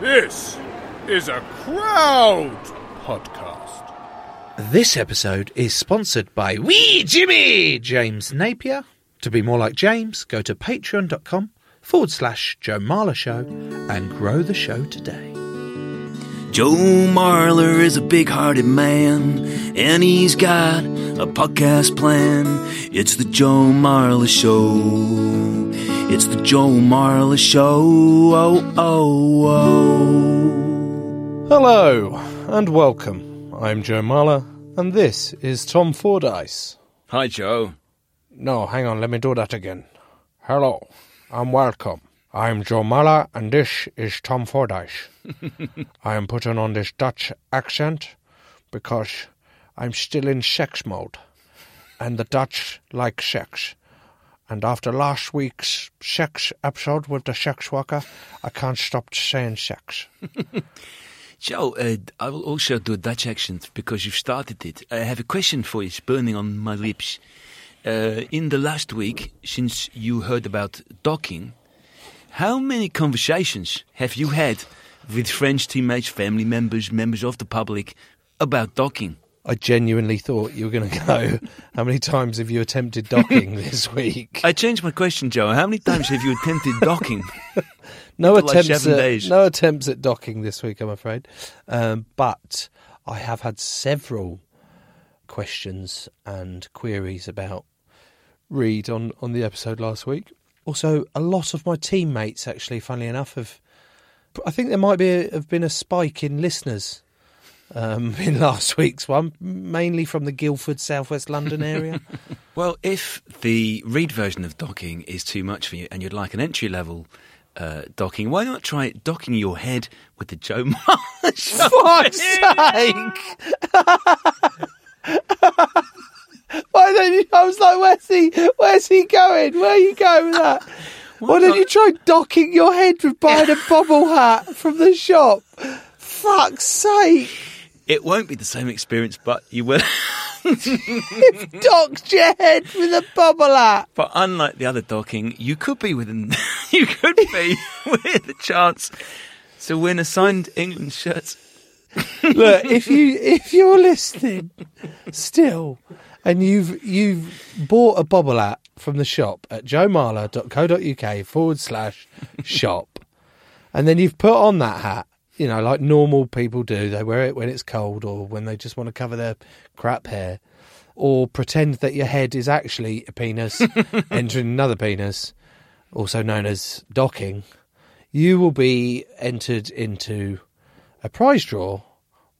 This is a crowd podcast. This episode is sponsored by Wee Jimmy James Napier. To be more like James, go to patreon.com forward slash Joe Marler Show and grow the show today. Joe Marler is a big hearted man, and he's got a podcast plan. It's the Joe Marler Show. It's the Joe Marler Show. Oh, oh, oh. Hello and welcome. I'm Joe Marler and this is Tom Fordyce. Hi, Joe. No, hang on, let me do that again. Hello and welcome. I'm Joe Marler and this is Tom Fordyce. I am putting on this Dutch accent because I'm still in sex mode and the Dutch like sex. And after last week's sex episode with the sex worker, I can't stop saying sex. Joe, uh, I will also do a Dutch accent because you've started it. I have a question for you, it's burning on my lips. Uh, in the last week, since you heard about docking, how many conversations have you had with French teammates, family members, members of the public about docking? I genuinely thought you were going to go. How many times have you attempted docking this week? I changed my question, Joe. How many times have you attempted docking? no like attempts. seven at. No attempts at docking this week, I'm afraid. Um, but I have had several questions and queries about Reed on on the episode last week. Also, a lot of my teammates, actually, funnily enough, have. I think there might be a, have been a spike in listeners um, in last week's one, mainly from the Guildford, southwest London area. Well, if the read version of docking is too much for you and you'd like an entry level uh, docking, why not try docking your head with the Joe Marler show? fuck's sake! Why don't you? I was like, where's he? Where's he going? Where are you going with that? Why don't you try docking your head with buying a bobble hat from the shop? Fuck's sake! It won't be the same experience, but you will. Docked your head with a bobble hat. but unlike the other docking, you could be within. you could be with a chance to win a signed England shirt. Look, if you if you're listening still, and you've you've bought a bobble hat from the shop at joemarler.co.uk forward slash shop, and then you've put on that hat, you know, like normal people do. They wear it when it's cold or when they just want to cover their crap hair, or pretend that your head is actually a penis entering another penis, also known as docking. You will be entered into a prize draw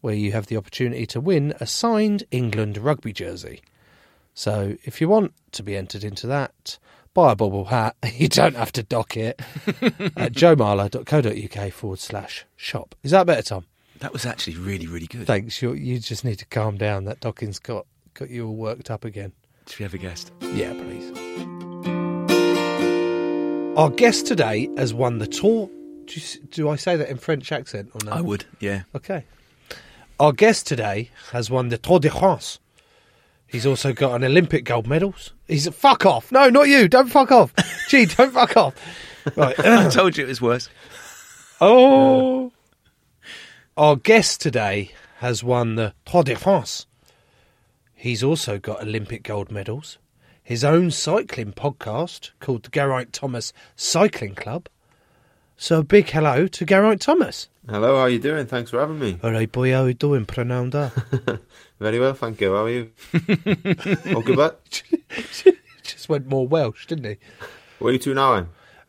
where you have the opportunity to win a signed England rugby jersey. So if you want to be entered into that, buy a bobble hat. You don't have to dock it at joemarler.co.uk forward slash shop. Is that better, Tom? That was actually really, really good. Thanks. You you just need to calm down. That docking's got got you all worked up again. Should we have a guest? Yeah, please. Our guest today has won the Tour. Do, you, do I say that in French accent or no? I would, yeah. Okay. Our guest today has won the Tour de France. He's also got an Olympic gold medals. He's a fuck off. No, not you. Don't fuck off. Gee, don't fuck off. Right. I told you it was worse. Oh. Our guest today has won the Tour de France. He's also got Olympic gold medals, his own cycling podcast called the Geraint Thomas Cycling Club, So a big hello to Geraint Thomas. Hello, how are you doing? Thanks for having me. All right, boy, how you doing, Pronounder? Very well, thank you. How are you? All good? Just went more Welsh, didn't he? Where are you two now, Ian?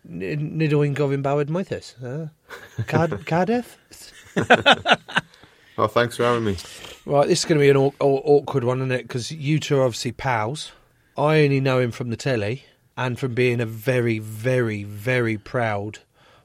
N- Nid o'n gofyn bawyd moethus. Uh, Card- Cardiff? Oh, thanks for having me. Right, this is going to be an aw- aw- awkward one, isn't it? Because you two are obviously pals. I only know him from the telly and from being a very, very, very proud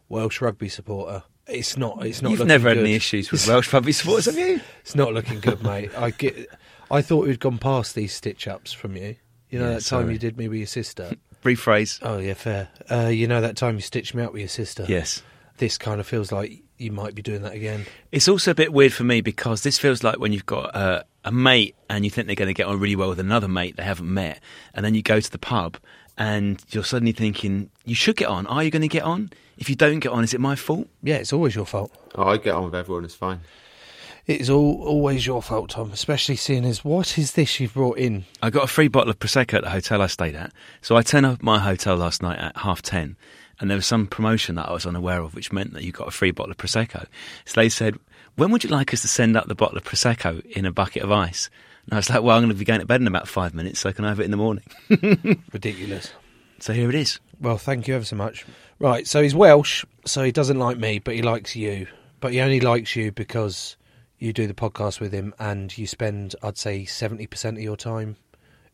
Welsh rugby supporter. It's not. It's not. You've looking never had good. any issues with Welsh rugby supporters, have you? It's not looking good, mate. I get. I thought we'd gone past these stitch ups from you. You know Yeah, that time sorry. you did me with your sister. Rephrase. oh yeah, fair. Uh, you know that time you stitched me up with your sister. Yes. This kind of feels like you might be doing that again. It's also a bit weird for me because this feels like when you've got uh, a mate and you think they're going to get on really well with another mate they haven't met, and then you go to the pub and you're suddenly thinking, you should get on. Are you going to get on? If you don't get on, is it my fault? Yeah, it's always your fault. Oh, I get on with everyone, it's fine. It is all always your fault, Tom. Especially seeing as what is this you've brought in? I got a free bottle of Prosecco at the hotel I stayed at. So I turned up at my hotel last night at half ten, and there was some promotion that I was unaware of, which meant that you got a free bottle of Prosecco. So they said, When would you like us to send up the bottle of Prosecco in a bucket of ice? And I was like, Well, I'm going to be going to bed in about five minutes, so can I can have it in the morning. Ridiculous. So here it is. Well, thank you ever so much. Right, so he's Welsh, so he doesn't like me, but he likes you. But he only likes you because you do the podcast with him and you spend, I'd say, 70% of your time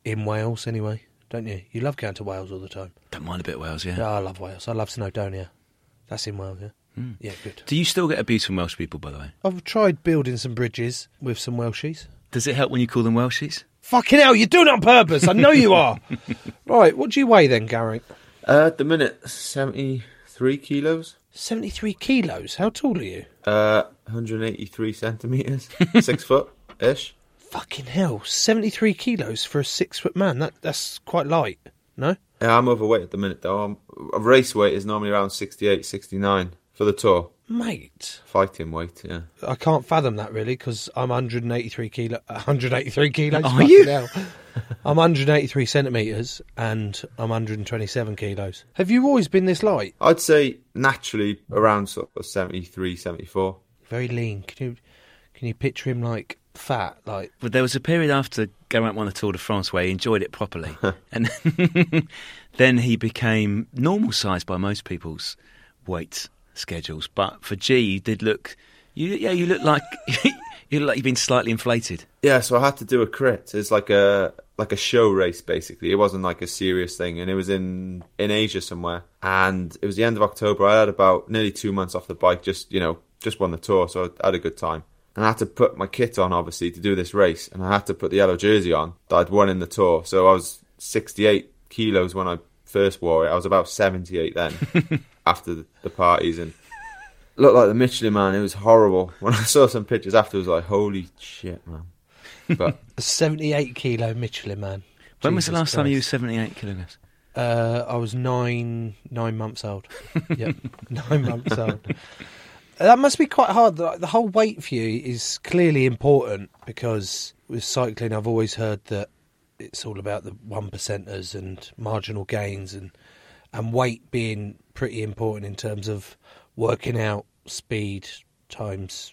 in Wales anyway, don't you? You love going to Wales all the time. Don't mind a bit, of Wales, yeah. Yeah, I love Wales. I love Snowdonia. That's in Wales, yeah? Hmm. Yeah, good. Do you still get abuse from Welsh people, by the way? I've tried building some bridges with some Welshies. Does it help when you call them Welshies? Fucking hell, you're doing it on purpose. I know you are. right, what do you weigh then, Gary? Uh, at the minute, 73 kilos, 73 kilos. How tall are you? uh, 183 centimetres, six foot ish. Fucking hell, 73 kilos for a six foot man. That That's quite light, no? Yeah, I'm overweight at the minute, though. I'm, race weight is normally around 68, 69 for the tour. Mate, Fighting weight, yeah. I can't fathom that really because I'm 183 kilo. 183 kilos. Oh, Are you? hell. I'm 183 centimeters and I'm 127 kilos. Have you always been this light? I'd say naturally around sort of 73, 74. Very lean. Can you can you picture him like fat? Like But there was a period after Geraint won the Tour de France where he enjoyed it properly, and then he became normal size by most people's weight schedules. But for G, you did look, you yeah, you look like you look like you've been slightly inflated. Yeah, so I had to do a crit. It's like a like a show race basically. It wasn't like a serious thing, and it was in in Asia somewhere. And it was the end of October. I had about nearly two months off the bike. Just you know, just won the tour, so I had a good time. And I had to put my kit on obviously to do this race, and I had to put the yellow jersey on that I'd won in the tour. So I was 68 kilos when I first wore it. I was about 78 then after the, the parties and. Looked like the Michelin man. It was horrible. When I saw some pictures after, I was like, "Holy shit, man!" But a 78 kilo Michelin man. When was the Jesus last time you were Christ. seventy-eight kilograms? Uh, I was nine nine months old. yep, nine months old. That must be quite hard. The, the whole weight for you is clearly important because with cycling, I've always heard that it's all about the one percenters and marginal gains, and and weight being pretty important in terms of working out speed times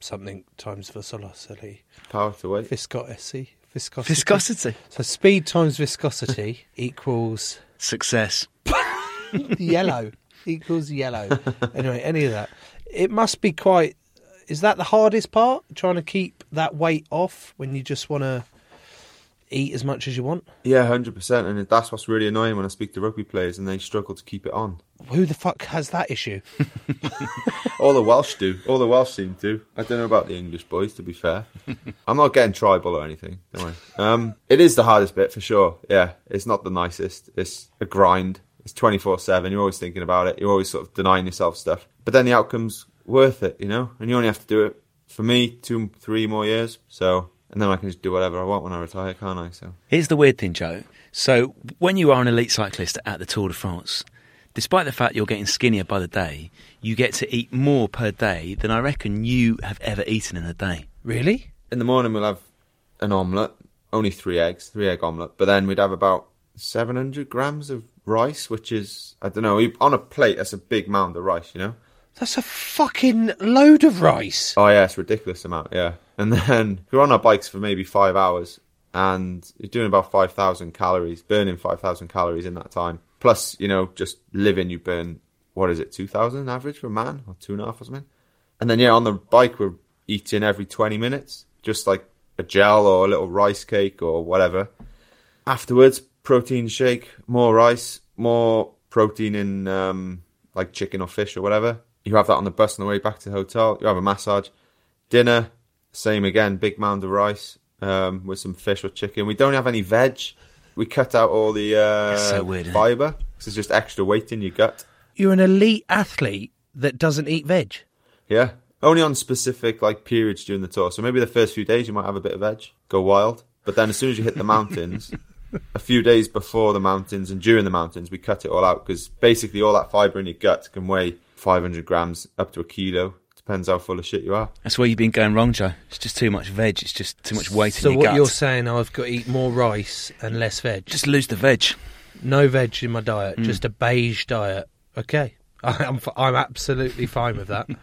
something times velocity, power to weight. viscosity, viscosity. Viscosity, So speed times viscosity equals success. yellow equals yellow. Anyway, any of that. It must be quite. Is that the hardest part? Trying to keep that weight off when you just want to eat as much as you want? Yeah, hundred percent. And that's what's really annoying when I speak to rugby players and they struggle to keep it on. Who the fuck has that issue? All the Welsh do. All the Welsh seem to. I don't know about the English boys. To be fair, I'm not getting tribal or anything. Don't worry. Um, it is the hardest bit for sure. Yeah, it's not the nicest. It's a grind. It's twenty four seven. You're always thinking about it. You're always sort of denying yourself stuff. But then the outcome's worth it, you know. And you only have to do it for me two, three more years. So, and then I can just do whatever I want when I retire, can't I? So. Here's the weird thing, Joe. So, when you are an elite cyclist at the Tour de France, despite the fact you're getting skinnier by the day, you get to eat more per day than I reckon you have ever eaten in a day. Really? in the morning we'll have an omelette, only three eggs, three egg omelette. But then we'd have about seven hundred grams of rice, which is I don't know. On a plate, that's a big mound of rice, you know. That's a fucking load of rice. Oh yeah, it's a ridiculous amount. Yeah, and then we're on our bikes for maybe five hours, and you're doing about five thousand calories, burning five thousand calories in that time. Plus, you know, just living, you burn what is it, two thousand average for a man, or two and a half or something. And then yeah, on the bike we're eating every twenty minutes, just like a gel or a little rice cake or whatever. Afterwards, protein shake, more rice, more protein in um, like chicken or fish or whatever. You have that on the bus on the way back to the hotel. You have a massage. Dinner, same again, big mound of rice um, with some fish or chicken. We don't have any veg. We cut out all the uh, That's so weird, isn't it? fiber because it's just extra weight in your gut. You're an elite athlete that doesn't eat veg. Yeah, only on specific like periods during the tour. So maybe the first few days you might have a bit of veg, go wild. But then as soon as you hit the mountains, a few days before the mountains and during the mountains, we cut it all out because basically all that fiber in your gut can weigh 500 grams up to a kilo. Depends how full of shit you are. That's where you've been going wrong, Joe. It's just too much veg. It's just too much weight So in your what you're saying, oh, I've got to eat more rice and less veg. Just lose the veg. no veg in my diet, mm. just a beige diet. Okay, I'm f- I'm absolutely fine with that.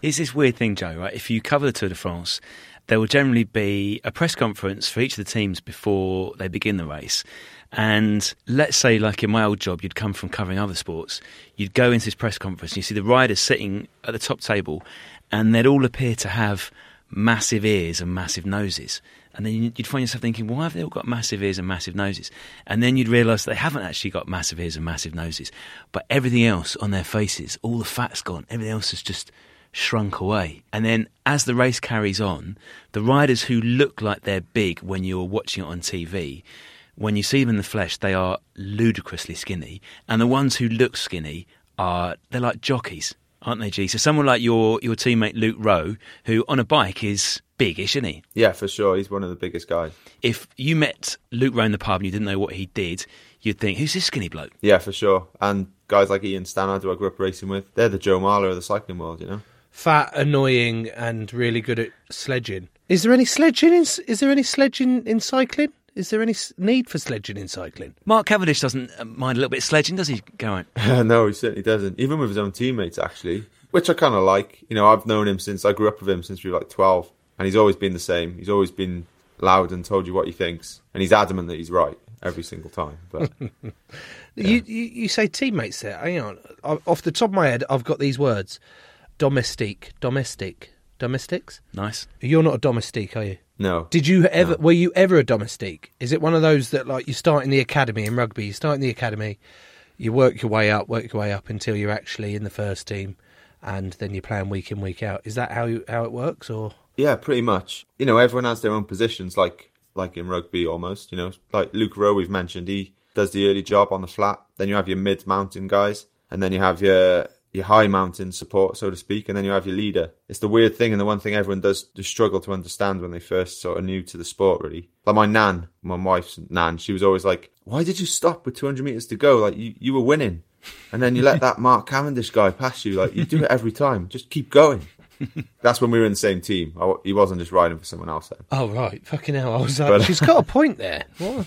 It's this weird thing, Joe, right? If you cover the Tour de France, there will generally be a press conference for each of the teams before they begin the race. And let's say, like in my old job, you'd come from covering other sports, you'd go into this press conference and you see the riders sitting at the top table, and they'd all appear to have massive ears and massive noses. And then you'd find yourself thinking, why have they all got massive ears and massive noses? And then you'd realise they haven't actually got massive ears and massive noses, but everything else on their faces, all the fat's gone, everything else has just shrunk away. And then as the race carries on, the riders who look like they're big when you're watching it on TV, when you see them in the flesh, they are ludicrously skinny. And the ones who look skinny are, they're like jockeys, aren't they, G? So someone like your, your teammate Luke Rowe, who on a bike is big-ish, isn't he? Yeah, for sure. He's one of the biggest guys. If you met Luke Rowe in the pub and you didn't know what he did, you'd think, who's this skinny bloke? Yeah, for sure. And guys like Ian Stannard, who I grew up racing with, they're the Joe Marler of the cycling world, you know? Fat, annoying, and really good at sledging. Is there any sledging? In, is there any sledging in cycling? Is there any need for sledging in cycling? Mark Cavendish doesn't uh, mind a little bit of sledging, does he? Go on. no, he certainly doesn't. Even with his own teammates, actually, which I kind of like. You know, I've known him since I grew up with him since we were like 12, and he's always been the same. He's always been loud and told you what he thinks, and he's adamant that he's right every single time. But You, you you say teammates there. Hang on. Off the top of my head, I've got these words: domestique, domestic, domestics. Nice. You're not a domestique, are you? No, Did you ever? Were you ever a domestique? Is it one of those that like you start in the academy in rugby? You start in the academy, you work your way up, work your way up until you're actually in the first team, and then you're playing week in week out. Is that how you, how it works? Or yeah, pretty much. You know, everyone has their own positions, like like in rugby almost. You know, like Luke Rowe, we've mentioned, he does the early job on the flat. Then you have your mid mountain guys, and then you have your your high mountain support, so to speak, and then you have your leader. It's the weird thing, and the one thing everyone does just struggle to understand when they first sort of new to the sport, really. Like my nan, my wife's nan, she was always like, "Why did you stop with 200 meters to go? Like you, you were winning, and then you let that Mark Cavendish guy pass you. Like you do it every time. Just keep going." That's when we were in the same team. I, he wasn't just riding for someone else then. oh right, fucking hell! I was like, But- she's got a point there. What?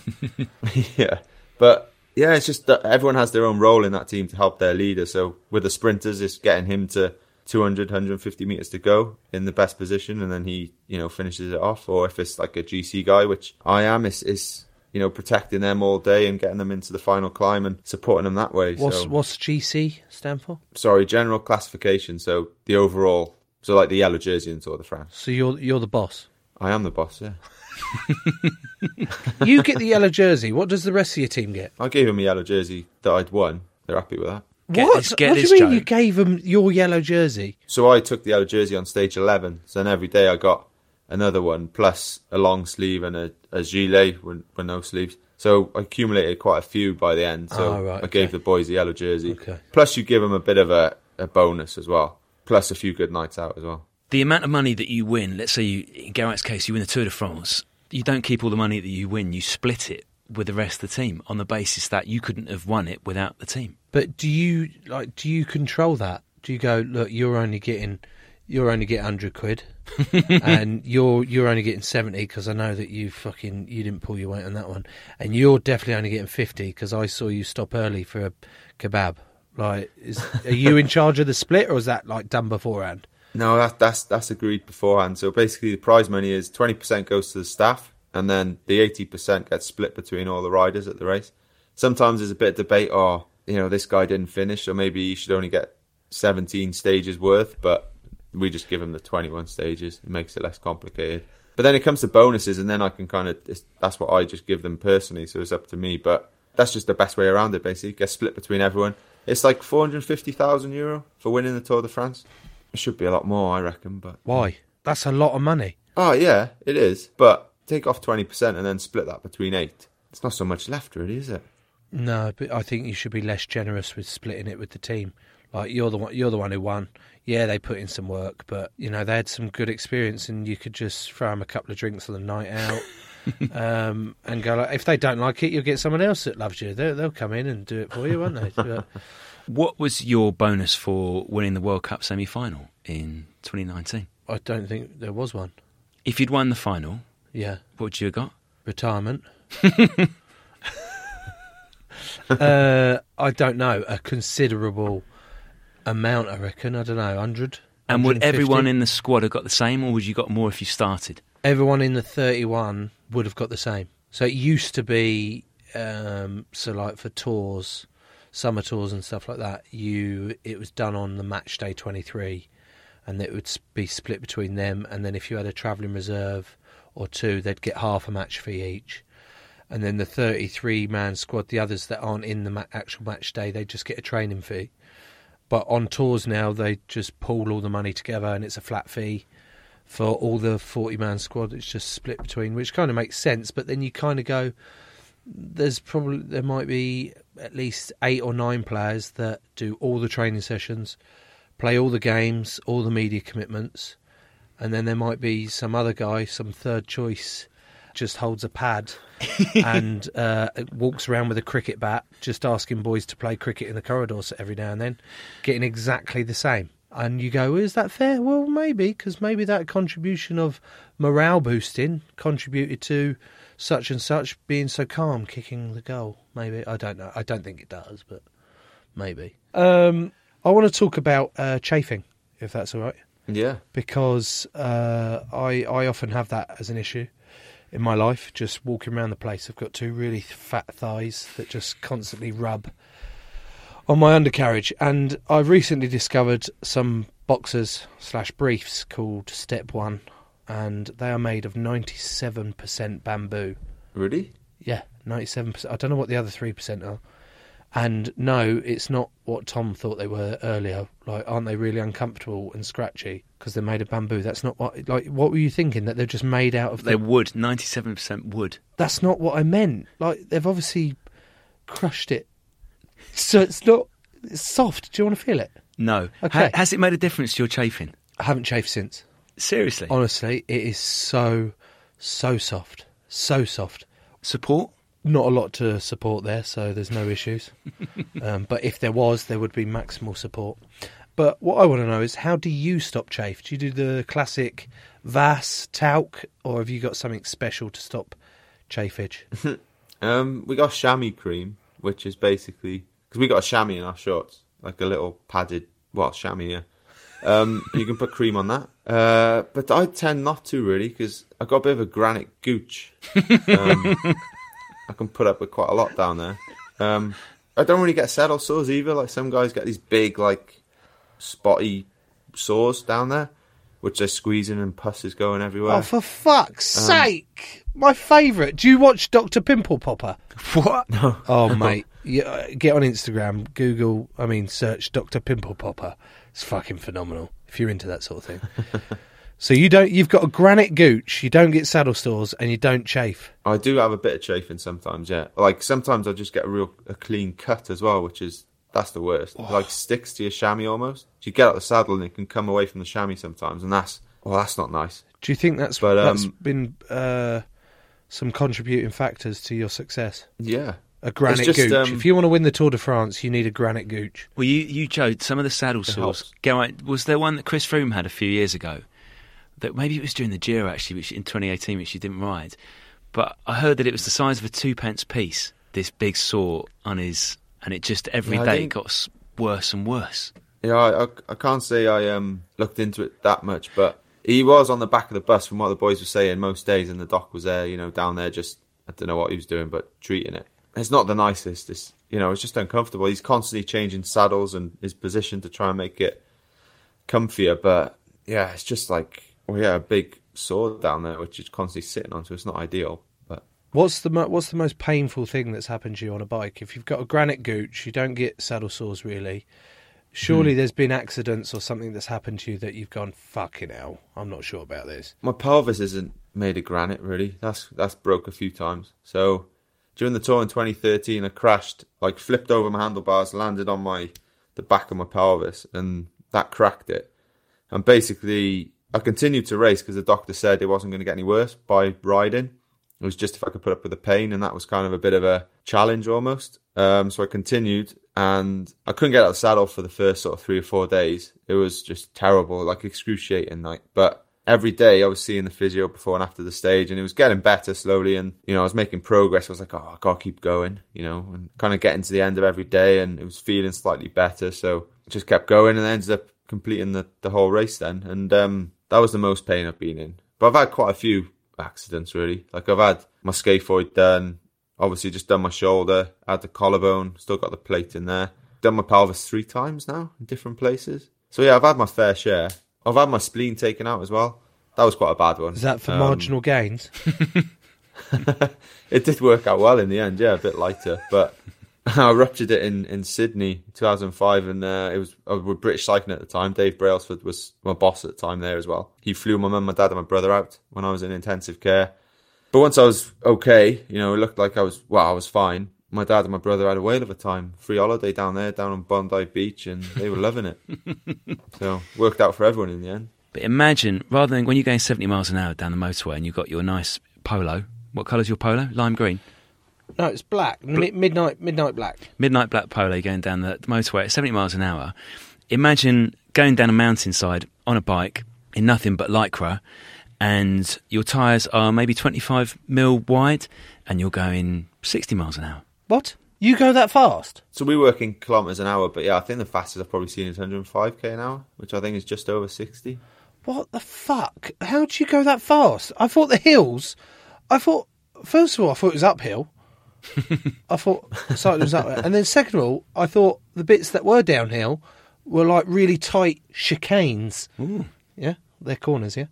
yeah, but yeah, it's just that everyone has their own role in that team to help their leader. So with the sprinters, it's getting him to 200, 150 meters to go in the best position, and then he, you know, finishes it off. Or if it's like a GC guy, which I am, is is you know protecting them all day and getting them into the final climb and supporting them that way. What's so what's GC stand for? sorry, general classification. So the overall, so like the yellow jersey in Tour de France. So you're you're the boss. I am the boss. Yeah, You get the yellow jersey. What does the rest of your team get? I gave him a yellow jersey that I'd won. They're happy with that. Get what? this- get what do you mean Joe. you gave them your yellow jersey? So I took the yellow jersey on stage 11. So then every day I got another one, plus a long sleeve and a, a gilet with, with no sleeves. So I accumulated quite a few by the end. So Oh, right, I gave okay. the boys the yellow jersey. Okay. Plus you give them a bit of a, a bonus as well. Plus a few good nights out as well. The amount of money that you win, let's say you, in Geraint's case, you win the Tour de France, you don't keep all the money that you win, you split it with the rest of the team on the basis that you couldn't have won it without the team. But do you like? Do you control that? Do you go look? You're only getting you're only getting hundred quid, and you're you're only getting seventy because I know that you fucking you didn't pull your weight on that one, and you're definitely only getting fifty because I saw you stop early for a kebab. Like, is, are you in charge of the split, or is that like done beforehand? No, that, that's that's agreed beforehand. So basically, the prize money is twenty percent goes to the staff, and then the eighty percent gets split between all the riders at the race. Sometimes there's a bit of debate. Oh, you know, this guy didn't finish, so maybe he should only get seventeen stages worth. But we just give him the twenty-one stages. It makes it less complicated. But then it comes to bonuses, and then I can kind of that's what I just give them personally. So it's up to me. But that's just the best way around it. Basically, it gets split between everyone. It's like four hundred fifty thousand euro for winning the Tour de France. It should be a lot more, I reckon. But Why? That's a lot of money. oh yeah, it is. But take off twenty percent and then split that between eight. It's not so much left, really, is it? No, but I think you should be less generous with splitting it with the team. Like you're the one, you're the one who won. Yeah, they put in some work, but you know they had some good experience, and you could just throw them a couple of drinks on the night out, um, and go. Like, if they don't like it, you'll get someone else that loves you. They'll, they'll come in and do it for you, won't they? But What was your bonus for winning the World Cup semi final in 2019? I don't think there was one. If you'd won the final, Yeah, what would you have got? retirement. uh, I don't know. A considerable amount, I reckon. I don't know, hundred. And would everyone in the squad have got the same, or would you got more if you started? everyone in the 31 would have got the same. So it used to be, um, so like for tours, summer tours and stuff like that, you it was done on the match day 23, and it would be split between them. And then if you had a travelling reserve or two, they'd get half a match fee each. And then the 33 man squad, the others that aren't in the ma- actual match day, they just get a training fee. But on tours now, they just pool all the money together and it's a flat fee for all the 40 man squad. It's just split between, which kind of makes sense. But then you kind of go, there's probably, there might be at least eight or nine players that do all the training sessions, play all the games, all the media commitments. And then there might be some other guy, some third choice, just holds a pad and uh, walks around with a cricket bat, just asking boys to play cricket in the corridors every now and then, getting exactly the same. And you go, is that fair? Well, maybe, because maybe that contribution of morale boosting contributed to such and such being so calm, kicking the goal. Maybe I don't know. I don't think it does, but maybe. Um, I want to talk about uh, chafing, if that's all right Yeah. because uh, I I often have that as an issue in my life. Just walking around the place, I've got two really fat thighs that just constantly rub on my undercarriage, and I've recently discovered some boxers slash briefs called Step One, and they are made of ninety seven percent bamboo. Really? Yeah, ninety-seven percent. I don't know what the other three percent are. And no, it's not what Tom thought they were earlier. Like, aren't they really uncomfortable and scratchy because they're made of bamboo? That's not what. Like, what were you thinking that they're just made out of? They The, would. 97% wood. that's not what I meant. Like, they've obviously crushed it, so it's not. It's soft. Do you want to feel it? No. Okay. Ha- has it made a difference to your chafing? I haven't chafed since. Seriously? Honestly, it is so, so soft, so soft. Support? not a lot to support there, so there's no issues. um, but if there was, there would be maximal support. But what I want to know is how do you stop chafe? Do you do the classic Vas, talc, or have you got something special to stop chafage? Um, we got chamois cream, which is basically because we got a chamois in our shorts, like a little padded, well, chamois. Yeah. Um, you can put cream on that, uh, but I tend not to really because I got a bit of a granite gooch. Um, I can put up with quite a lot down there. Um, I don't really get saddle sores either. Like some guys get these big, like spotty sores down there, which they're squeezing and pus is going everywhere. oh, for fuck's sake! My favourite. Do you watch Doctor Pimple Popper? What? Oh, mate, yeah, get on Instagram, Google, I mean, search Doctor Pimple Popper. It's fucking phenomenal if you're into that sort of thing. so you don't, you've got a granite gooch, you don't get saddle sores, and you don't chafe. I do have a bit of chafing sometimes, yeah. Like sometimes I just get a real a clean cut as well, which is that's the worst. It, like sticks to your chamois almost. You get out the saddle and it can come away from the chamois sometimes, and that's well, that's not nice. Do you think that's But, that's um, been uh, some contributing factors to your success? Yeah, A granite just, gooch. um, if you want to win the Tour de France, you need a granite gooch. Well, you, you Joe, some of the saddle sores. helps. Go out. Was there one that Chris Froome had a few years ago? That maybe it was during the Giro actually, which in 2018, which he didn't ride. But I heard that it was the size of a two pence piece. This big sore on his, and it just every Yeah, day it got worse and worse. Yeah, I, I, I can't say I um looked into it that much, but he was on the back of the bus from what the boys were saying most days, and the doc was there, you know, down there just I don't know what he was doing, but treating it. It's not the nicest. It's you know, it's just uncomfortable. He's constantly changing saddles and his position to try and make it comfier, but yeah, it's just like well, yeah, a big sword down there which is constantly sitting on, so it's not ideal. But What's the mo- what's the most painful thing that's happened to you on a bike? If you've got a granite gooch, you don't get saddle sores really. Surely Hmm. there's been accidents or something that's happened to you that you've gone fucking hell. I'm not sure about this. my pelvis isn't made of granite really. That's that's broke a few times. So during the tour in 2013, I crashed, like flipped over my handlebars, landed on my the back of my pelvis, and that cracked it. And basically, I continued to race because the doctor said it wasn't going to get any worse by riding. It was just if I could put up with the pain, and that was kind of a bit of a challenge almost. Um, so I continued, and I couldn't get out of the saddle for the first sort of three or four days. It was just terrible, like excruciating. Like, but every day I was seeing the physio before and after the stage, and it was getting better slowly. And you know, I was making progress. I was like, oh, I gotta keep going, you know, and kind of getting to the end of every day, and it was feeling slightly better. So just kept going, and ended up completing the the whole race then. And um, that was the most pain I've been in. But I've had quite a few accidents really. Like I've had my scaphoid done, obviously just done my shoulder, had the collarbone, still got the plate in there. Done my pelvis three times now in different places. So yeah, I've had my fair share. I've had my spleen taken out as well. That was quite a bad one. Is that for Um, marginal gains? it did work out well in the end, yeah, a bit lighter. But I ruptured it in, in Sydney, 2005, and uh, it was I was with British Cycling at the time. Dave Brailsford was my boss at the time there as well. He flew my mum, my dad, and my brother out when I was in intensive care. But once I was okay, you know, it looked like I was well, I was fine. My dad and my brother had a whale of a time, free holiday down there, down on Bondi Beach, and they were loving it. so worked out for everyone in the end. But imagine, rather than when you're going 70 miles an hour down the motorway and you've got your nice polo. What colour's your polo? Lime green. No, it's black. Mi- midnight, midnight black. midnight black polo going down the, the motorway at 70 miles an hour. Imagine going down a mountainside on a bike in nothing but lycra, and your tyres are maybe 25 mil wide, and you're going 60 miles an hour. What? You go that fast? So we work in kilometres an hour, but yeah, I think the fastest I've probably seen is 105k an hour, which I think is just over 60. What the fuck? How do you go that fast? I thought the hills. I thought first of all, I thought it was uphill. I thought cycling was up, and then second of all, I thought the bits that were downhill were like really tight chicanes. Yeah, they're corners. Yeah.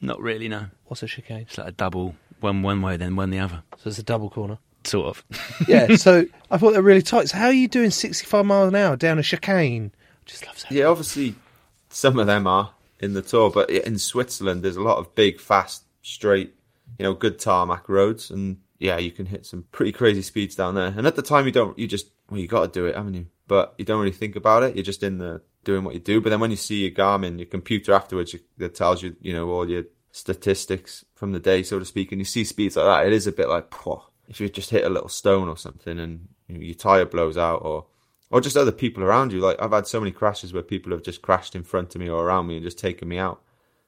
Not really, no. What's a chicane? It's like a double, one one way, then one the other. So it's a double corner. Sort of. Yeah. so I thought they're really tight. So how are you doing sixty-five miles an hour down a chicane? I just love that. Yeah, obviously some of them are in the tour, but in Switzerland there's a lot of big, fast, straight, you know, good tarmac roads, and yeah, you can hit some pretty crazy speeds down there. And at the time, you don't, you just, well, you got to do it, haven't you? But you don't really think about it. You're just in the doing what you do. But then when you see your Garmin, your computer afterwards, you, that tells you, you know, all your statistics from the day, so to speak, and you see speeds like that, it is a bit like, Pwah. If you just hit a little stone or something, and you know, your tire blows out, or or just other people around you. Like I've had so many crashes where people have just crashed in front of me or around me and just taken me out.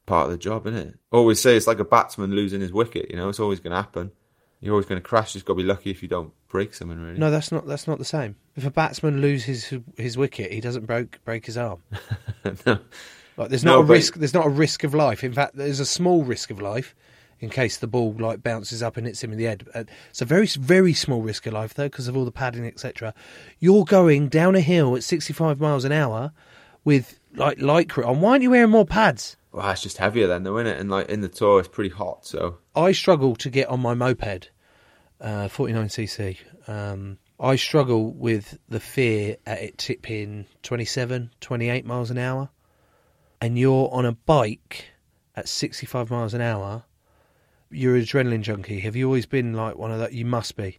Part of the job, isn't it? Always say it's like a batsman losing his wicket. You know, it's always going to happen. You're always going to crash. You've got to be lucky if you don't break something. Really. No, that's not. That's not the same. If a batsman loses his, his wicket, he doesn't break break his arm. no. Like there's No, not a but- risk. There's not a risk of life. In fact, there's a small risk of life in case the ball like bounces up and hits him in the head. Uh, It's a very very small risk of life though because of all the padding etc. You're going down a hill at 65 miles an hour with like lycra on. Why aren't you wearing more pads? Well, it's just heavier then, though, isn't it? And like in the tour, it's pretty hot. So I struggle to get on my moped, uh, 49cc. Um, I struggle with the fear at it tipping 27, 28 miles an hour. And you're on a bike at 65 miles an hour. You're an adrenaline junkie. Have you always been like one of that? You must be.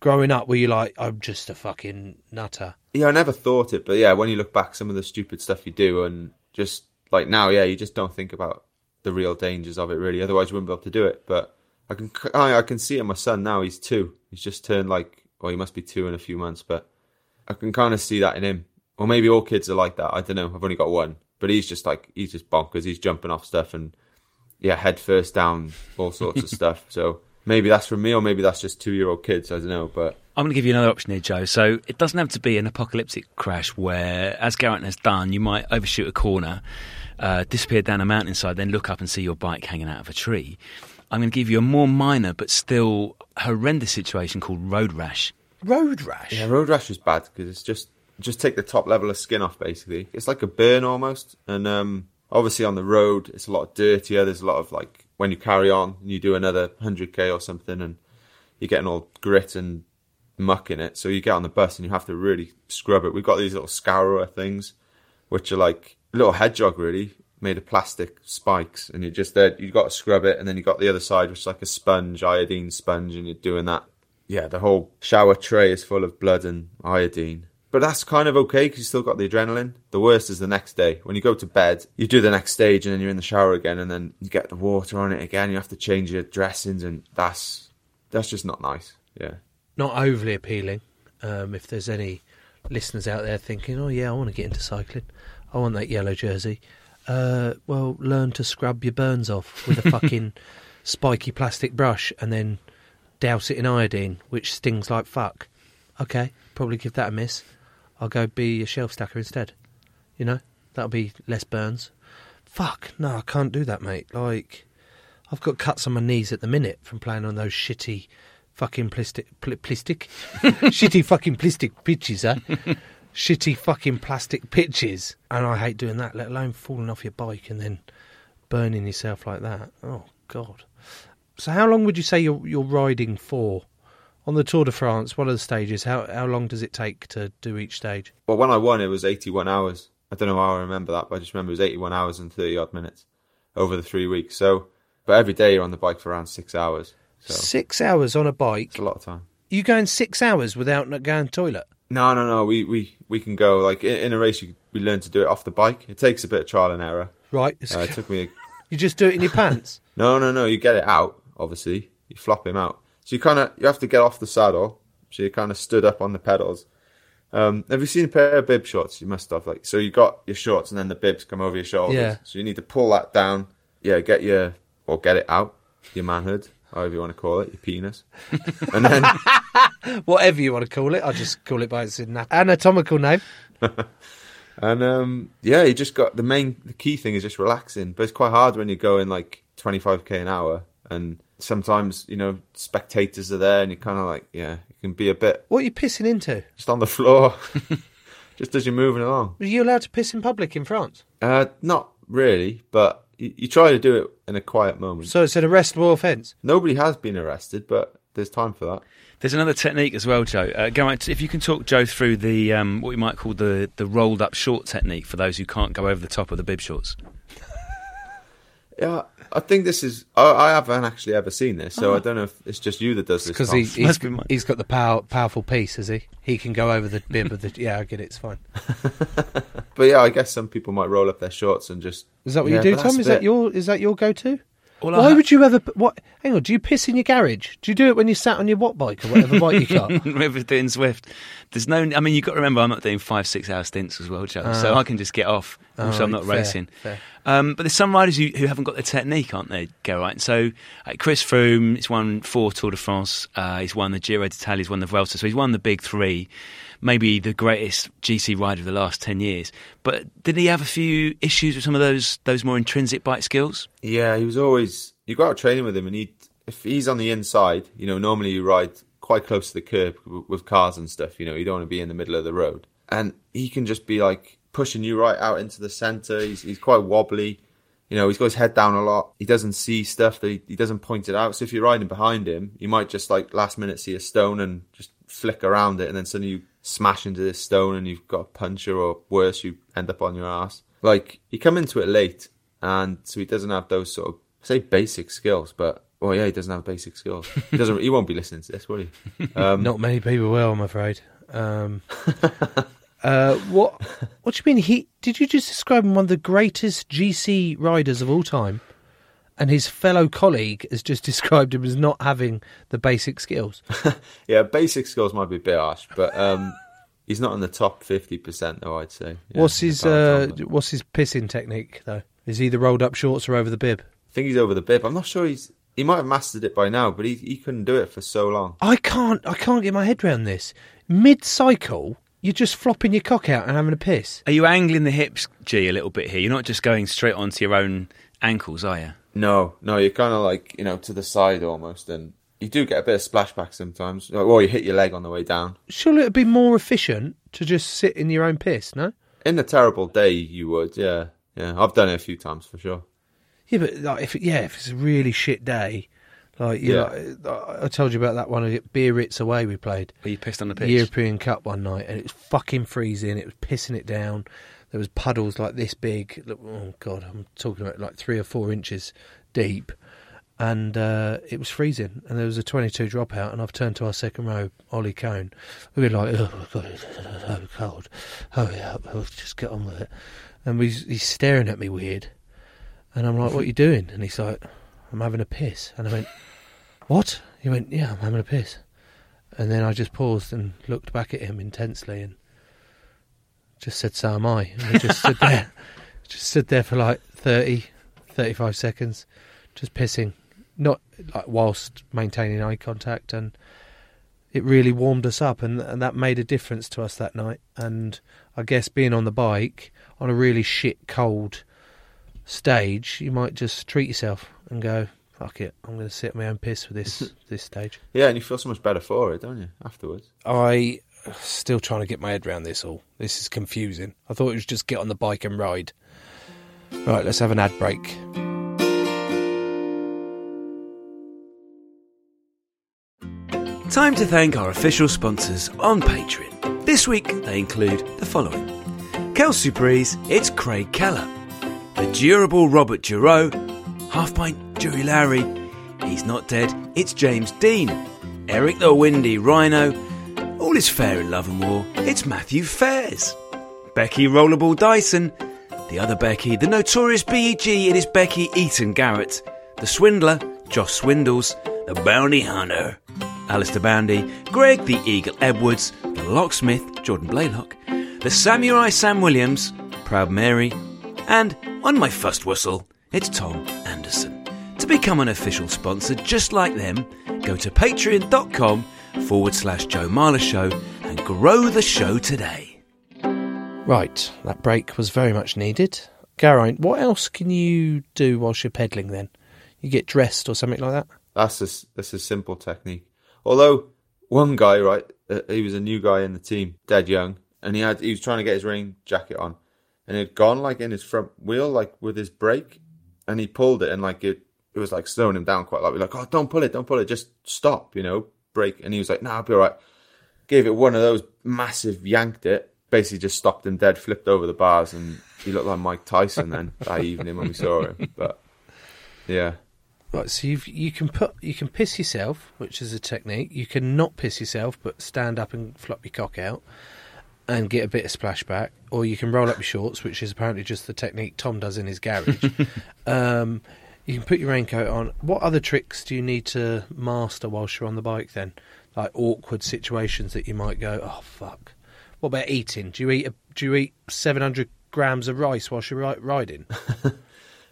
Growing up, were you like, I'm just a fucking nutter? yeah, I never thought it, but yeah, when you look back, some of the stupid stuff you do, and just like now, yeah, you just don't think about the real dangers of it. Really, otherwise you wouldn't be able to do it. But I can, I, I can see it. in My son now, he's two. He's just turned like or he must be two in a few months. But I can kind of see that in him. Or maybe all kids are like that. I don't know. I've only got one, but he's just like he's just bonkers. He's jumping off stuff and yeah, head first down, all sorts of stuff. So maybe that's from me, or maybe that's just two year old kids. I don't know, but I'm going to give you another option here, Joe. So it doesn't have to be an apocalyptic crash where, as Geraint has done, you might overshoot a corner, uh, disappear down a mountainside, then look up and see your bike hanging out of a tree. I'm going to give you a more minor but still horrendous situation called road rash. Road rash. yeah, road rash is bad because it's just just take the top level of skin off. Basically, it's like a burn almost. And um, obviously on the road, it's a lot dirtier. There's a lot of like when you carry on and you do another hundred k or something, and you're getting all grit and muck in it. So you get on the bus and you have to really scrub it. We've got these little scourer things, which are like a little hedgehog really, made of plastic spikes, and you just uh, there. you've got to scrub it, and then you've got the other side, which is like a sponge, iodine sponge, and you're doing that. Yeah, the whole shower tray is full of blood and iodine. But that's kind of okay because you still got the adrenaline. The worst is the next day. When you go to bed, you do the next stage and then you're in the shower again and then you get the water on it again. You have to change your dressings and that's that's just not nice. Yeah. Not overly appealing. Um, if there's any listeners out there thinking, "Oh yeah, I want to get into cycling. I want that yellow jersey." Uh, well, learn to scrub your burns off with a fucking spiky plastic brush and then douse it in iodine, which stings like fuck. Okay, probably give that a miss. I'll go be a shelf stacker instead. You know, that'll be less burns. Fuck, no, I can't do that, mate. Like, I've got cuts on my knees at the minute from playing on those shitty fucking plastic, pl- plastic, shitty fucking plastic pitches, eh? shitty fucking plastic pitches, and I hate doing that. Let alone falling off your bike and then burning yourself like that. Oh God. So, how long would you say you're you're riding for on the Tour de France? One of the stages. How how long does it take to do each stage? Well, when I won, it was 81 hours. I don't know how I remember that, but I just remember it was 81 hours and 30 odd minutes over the three weeks. So, but every day you're on the bike for around six hours. So Six hours on a bike. it's a lot of time. You going six hours without not going to toilet? No, no, no. We we we can go like in, in a race. You, we learn to do it off the bike. It takes a bit of trial and error. Right. Uh, it took me. you just do it in your pants. No, no, no. You get it out. Obviously, you flop him out. So you kind of you have to get off the saddle. So you kind of stood up on the pedals. Um, have you seen a pair of bib shorts? You must have. Like, so you got your shorts and then the bibs come over your shoulders. Yeah. So you need to pull that down. Yeah, get your or get it out. Your manhood, however you want to call it, your penis, and then Whatever you want to call it. I just call it by its anatomical name. And um, yeah, you just got the main, the key thing is just relaxing. But it's quite hard when you're going like 25k an hour, and sometimes you know spectators are there, and you're kind of like, yeah, it can be a bit What are you pissing into? just on the floor, just as you're moving along. Are you allowed to piss in public in France? Uh, not really, but you, you try to do it in a quiet moment. So it's an arrestable offence. Nobody has been arrested, but there's time for that. There's another technique as well, Joe. Uh, go on, if you can talk Joe through the um, what you might call the the rolled up short technique for those who can't go over the top of the bib shorts. Yeah, I think this is. I, I haven't actually ever seen this, so I don't know if it's just you that does this. Because he, he's, he's got the power, powerful piece, has he? He can go over the bib of the. Yeah, I get it. It's fine. But yeah, I guess some people might roll up their shorts and just. Is that what Yeah, you do, Tom? a Is that your is that your go to? All Why ha- would you ever? What? Hang on. Do you piss in your garage? Do you do it when you sat on your what bike or whatever bike you got? Remember doing Zwift. There's no. I mean, you've got to remember, I'm not doing five, six hour stints as well, Joe. so I can just get off. Also, Oh, I'm not fair, racing. fair. Um, but there's some riders who, who haven't got the technique, aren't they? Go right. So uh, Chris Froome, he's won four Tour de France. Uh, he's won the Giro d'Italia. He's won the Vuelta. So he's won the big three. Maybe the greatest GC rider of the last ten years. But did he have a few issues with some of those those more intrinsic bike skills? Yeah, he was always. You go out training with him, and he if he's on the inside, you know, normally you ride quite close to the curb with cars and stuff. You know, you don't want to be in the middle of the road, and he can just be like pushing you right out into the center. He's he's quite wobbly. You know, he's got his head down a lot. He doesn't see stuff. That he, he doesn't point it out. So if you're riding behind him, you might just like last minute see a stone and just flick around it, and then suddenly you smash into this stone, and you've got a puncture, or worse, you end up on your ass. Like he come into it late, and so he doesn't have those sort of say basic skills, but well, yeah, he doesn't have basic skills. He doesn't. he won't be listening to this, will he? Um, Not many people will, I'm afraid. Um, uh, what? What do you mean? He did you just describe him one of the greatest GC riders of all time, and his fellow colleague has just described him as not having the basic skills. Yeah, basic skills might be a bit harsh, but um, he's not in the top fifty percent, though. I'd say. Yeah, what's his uh. What's his pissing technique though? Is he the rolled up shorts or over the bib? I think he's over the bib. I'm not sure he's. He might have mastered it by now, but he he couldn't do it for so long. I can't. I can't get my head around this. Mid cycle, you're just flopping your cock out and having a piss. Are you angling the hips, G, a little bit here? You're not just going straight onto your own ankles, are you? No, no, you're kind of like you know to the side almost, and you do get a bit of splashback sometimes. Or you hit your leg on the way down. Surely it'd be more efficient to just sit in your own piss, no? In a terrible day, you would. Yeah, yeah. I've done it a few times for sure. Yeah, but like if yeah, if it's a really shit day, like you Yeah. know, I told you about that one at Biarritz away we played. Are you pissed on the the pitch? European Cup one night, and it was fucking freezing. It was pissing it down. There was puddles like this big. Oh god, I'm talking about like three or four inches deep, and uh, it was freezing. And there was a 22 dropout, and I've turned to our second row, Ollie Kohn. We were like, oh god, it's so cold. Hurry up, let's just get on with it. And we, he's staring at me weird, and I'm like, what are you doing? And he's like, I'm having a piss. And I went, what? He went, yeah, I'm having a piss. And then I just paused and looked back at him intensely and just said, So am I. And we just stood there, just stood there for like 30, 35 seconds, just pissing, not like whilst maintaining eye contact. And it really warmed us up, and, and that made a difference to us that night. And I guess being on the bike on a really shit cold stage, you might just treat yourself and go, Fuck it, I'm going to sit my own piss for this this stage. Yeah, and you feel so much better for it, don't you? Afterwards. I still trying to get my head around this all. This is confusing. I thought it was just get on the bike and ride. Right, let's have an ad break. Time to thank our official sponsors on Patreon. This week they include the following Kelsey Breeze, it's Craig Keller. The durable Robert Giroux, Half Pint Jury Lowry, He's Not Dead, it's James Dean. Eric the Windy Rhino, All is Fair in Love and War, it's Matthew Fairs. Becky Rollerball Dyson, the other Becky, the notorious BEG, it is Becky Eaton Garrett. The Swindler, Josh Swindles, the Bounty Hunter, Alistair Boundy, Greg the Eagle Edwards, the Locksmith, Jordan Blaylock, the Samurai Sam Williams, Proud Mary, and on my first whistle, it's Tom Anderson. To become an official sponsor just like them, go to patreon.com forward slash Joe Marler Show and grow the show today. Right, that break was very much needed. Geraint, what else can you do whilst you're pedaling then? You get dressed or something like that? That's a, s- that's a simple technique. Although one guy, right, uh, he was a new guy in the team, dead young, and he had he was trying to get his rain jacket on, and it had gone like in his front wheel, like with his brake, and he pulled it, and like it, it was like slowing him down quite a lot. We're like, oh, don't pull it, don't pull it, just stop, you know, brake. And he was like, nah, I'll be all right. Gave it one of those massive, yanked it, basically just stopped him dead, flipped over the bars, and he looked like Mike Tyson then that evening when we saw him. But yeah. Right, so you've, you can put you can piss yourself, which is a technique. You can not piss yourself, but stand up and flop your cock out and get a bit of splashback, or you can roll up your shorts, which is apparently just the technique Tom does in his garage. um, you can put your raincoat on. What other tricks do you need to master whilst you're on the bike? Then, like awkward situations that you might go, oh fuck. What about eating? Do you eat a, do you eat seven hundred grams of rice whilst you're riding?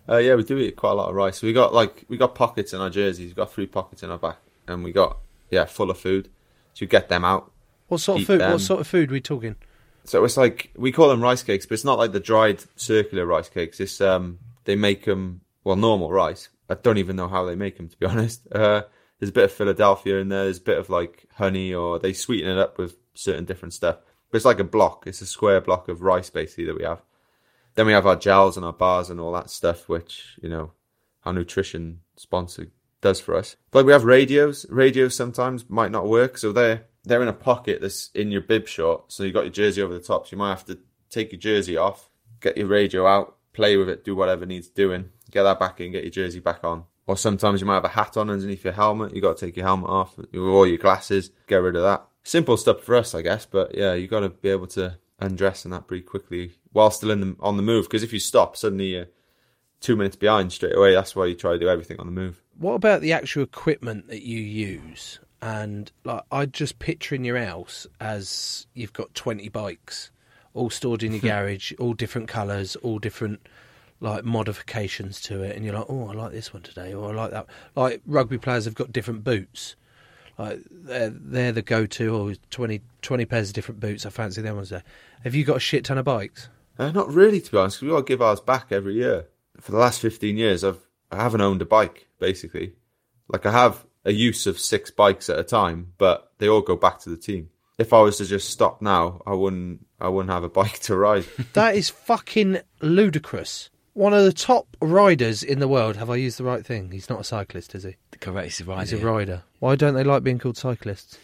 Uh, yeah, we do eat quite a lot of rice. We got like we got pockets in our jerseys. We got three pockets in our back, and we got yeah full of food. So you get them out. What sort of food? them. What sort of food are we talking? So it's like we call them rice cakes, but it's not like the dried circular rice cakes. It's um they make them well normal rice. I don't even know how they make them to be honest. Uh, there's a bit of Philadelphia in there. There's a bit of like honey, or they sweeten it up with certain different stuff. But it's like a block. It's a square block of rice basically that we have. Then we have our gels and our bars and all that stuff, which you know our nutrition sponsor does for us. Like we have radios. Radios sometimes might not work, so they're they're in a pocket that's in your bib short. So you got your jersey over the top. So you might have to take your jersey off, get your radio out, play with it, do whatever needs doing, get that back in, get your jersey back on. Or sometimes you might have a hat on underneath your helmet. You got to take your helmet off, or your glasses, get rid of that. Simple stuff for us, I guess. But yeah, you got to be able to undress and that pretty quickly while still in the on the move. Because if you stop, suddenly you're two minutes behind straight away. That's why you try to do everything on the move. What about the actual equipment that you use? And like, I just picture in your house as you've got twenty bikes, all stored in your garage, all different colours, all different like modifications to it, and you're like, oh, I like this one today, or I like that. Like rugby players have got different boots. Like they're, they're the go-to. Or 20, 20 pairs of different boots. I fancy them ones there. Have you got a shit ton of bikes? Uh, not really, to be honest. 'cause we to give ours back every year. For the last fifteen years, I've I haven't owned a bike basically. Like I have a use of six bikes at a time, but they all go back to the team. If I was to just stop now, I wouldn't. I wouldn't have a bike to ride. That is fucking ludicrous. One of the top riders in the world. Have I used the right thing? He's not a cyclist, is he? Correct, he's right. He's a yeah. rider. Why don't they like being called cyclists?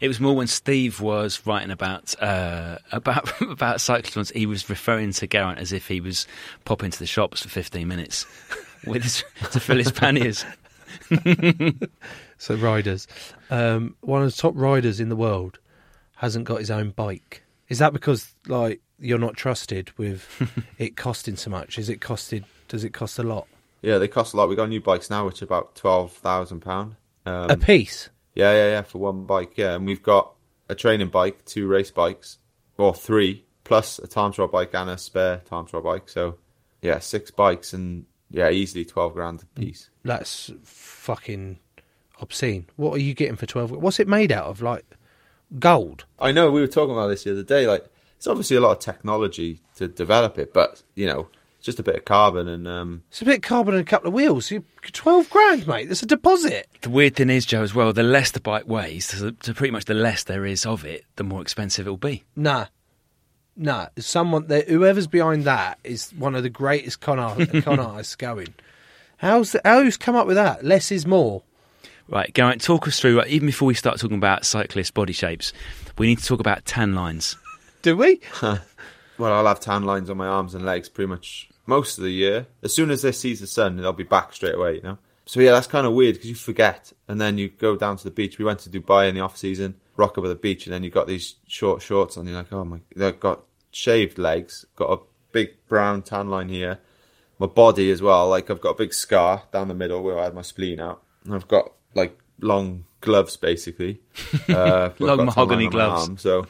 It was more when Steve was writing about uh, about about cyclists. He was referring to Geraint as if he was popping to the shops for fifteen minutes with his, to fill his panniers. So riders. Um, one of the top riders in the world hasn't got his own bike. Is that because like you're not trusted with it costing so much? Is it costed? Does it cost a lot? yeah, they cost a lot. We got new bikes now, which are about twelve thousand pound. Um, a piece. Yeah, yeah, yeah, for one bike. Yeah, and we've got a training bike, two race bikes, or three, plus a time trial bike and a spare time trial bike. So, yeah, six bikes and yeah, easily twelve grand a piece. That's fucking obscene. What are you getting for twelve? What's it made out of? Like gold? I know we were talking about this the other day. Like, it's obviously a lot of technology to develop it, but you know, it's just a bit of carbon and um, It's a bit of carbon and a couple of wheels. You, twelve grand, mate. That's a deposit. The weird thing is, Joe, as well, the less the bike weighs, so, so pretty much the less there is of it, the more expensive it will be. Nah. Nah. Someone that whoever's behind that is one of the greatest con, art, con artists going. How's the, how's come up with that? Less is more. Right, Geraint, talk us through, even before we start talking about cyclist body shapes, we need to talk about tan lines. Do we? well, I'll have tan lines on my arms and legs pretty much most of the year. As soon as they sees the sun, they'll be back straight away. You know. So yeah, that's kind of weird because you forget, and then you go down to the beach. We went to Dubai in the off season, rock up at the beach, and then you've got these short shorts on. You're like, oh my, they've got shaved legs, got a big brown tan line here. My body as well, like I've got a big scar down the middle where I had my spleen out, and I've got like long gloves basically, uh, Long mahogany line on my gloves. arm, so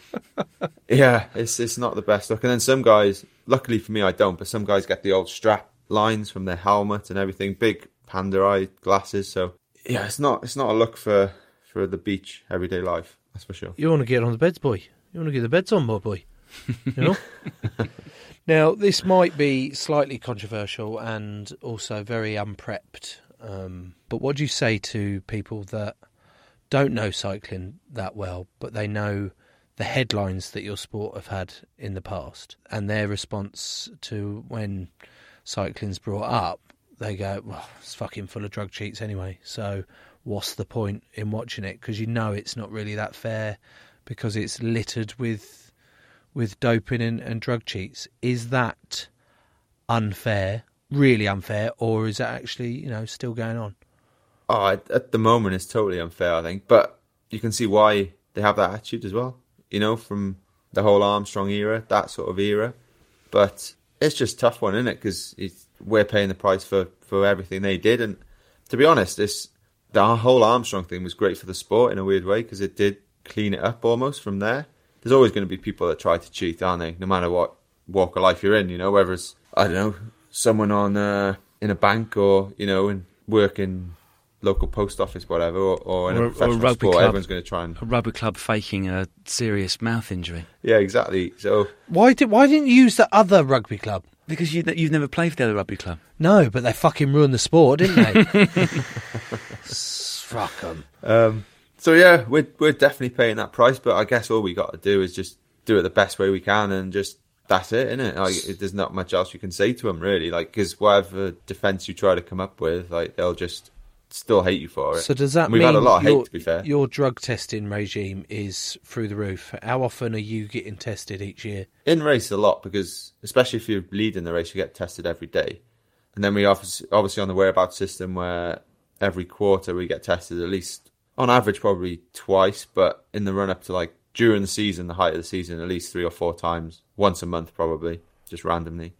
yeah, it's it's not the best look. And then some guys, luckily for me, I don't, but some guys get the old strap lines from their helmet and everything, big panda eye glasses. So yeah, it's not it's not a look for for the beach everyday life. That's for sure. You want to get on the beds, boy. You want to get the beds on, boy, boy. You know. now, this might be slightly controversial and also very unprepped. Um, but what do you say to people that don't know cycling that well, but they know the headlines that your sport have had in the past, and their response to when cycling's brought up, they go, "Well, it's fucking full of drug cheats anyway." So, what's the point in watching it? Because you know it's not really that fair, because it's littered with with doping and, and drug cheats. Is that unfair? Really unfair, or is that actually you know still going on? Oh, at, the moment, it's totally unfair, I think. But you can see why they have that attitude as well. You know, from the whole Armstrong era, that sort of era. But it's just tough one, isn't it? Because we're paying the price for, for everything they did. And to be honest, this the whole Armstrong thing was great for the sport in a weird way because it did clean it up almost from there. There's always going to be people that try to cheat, aren't they? No matter what walk of life you're in, you know, whether it's I don't know someone on uh, in a bank or you know in working local post office, whatever, or, or in Or- or a a professional rugby sport, club. everyone's going to try and A rubber club faking a serious mouth injury. yeah, exactly. So Why did why didn't you use the other rugby club? Because you, you've never played for the other rugby club. No, but they fucking ruined the sport, didn't they? S- Fuck 'em. Um, so yeah, we're we're definitely paying that price, but I guess all we got to do is just do it the best way we can, and just that's it, isn't it? Like, it- there's not much else you can say to them really, like because whatever defense you try to come up with, like they'll just still hate you for it. So does that And we've mean had a lot of your, hate, to be fair. your drug testing regime is through the roof? How often are you getting tested each year? in race a lot because especially if you're leading the race, you get tested every day, and then we obviously obviously on the whereabouts system where every quarter we get tested at least on average probably twice, but in the run up to like during the season, the height of the season, at least three or four times, once a month probably, just randomly.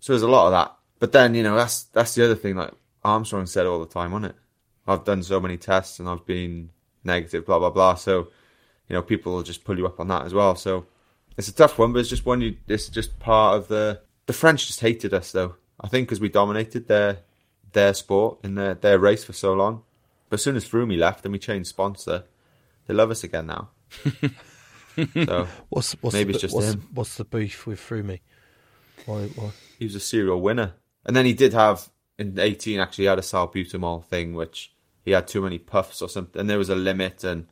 So there's a lot of that but then you know that's that's the other thing. Like Armstrong said all the time on it. I've done so many tests and I've been negative, blah blah blah. So you know people will just pull you up on that as well. So it's a tough one, but it's just one you. It's just part of the. The French just hated us though. I think because we dominated their their sport in their their race for so long. But as soon as Froome left and we changed sponsor, they love us again now. so What's what's Maybe the, it's just what's, him. what's the beef with Froome? Why, why? he was a serial winner. And then he did have in eighteen actually had a salbutamol thing, which he had too many puffs or something, and there was a limit, and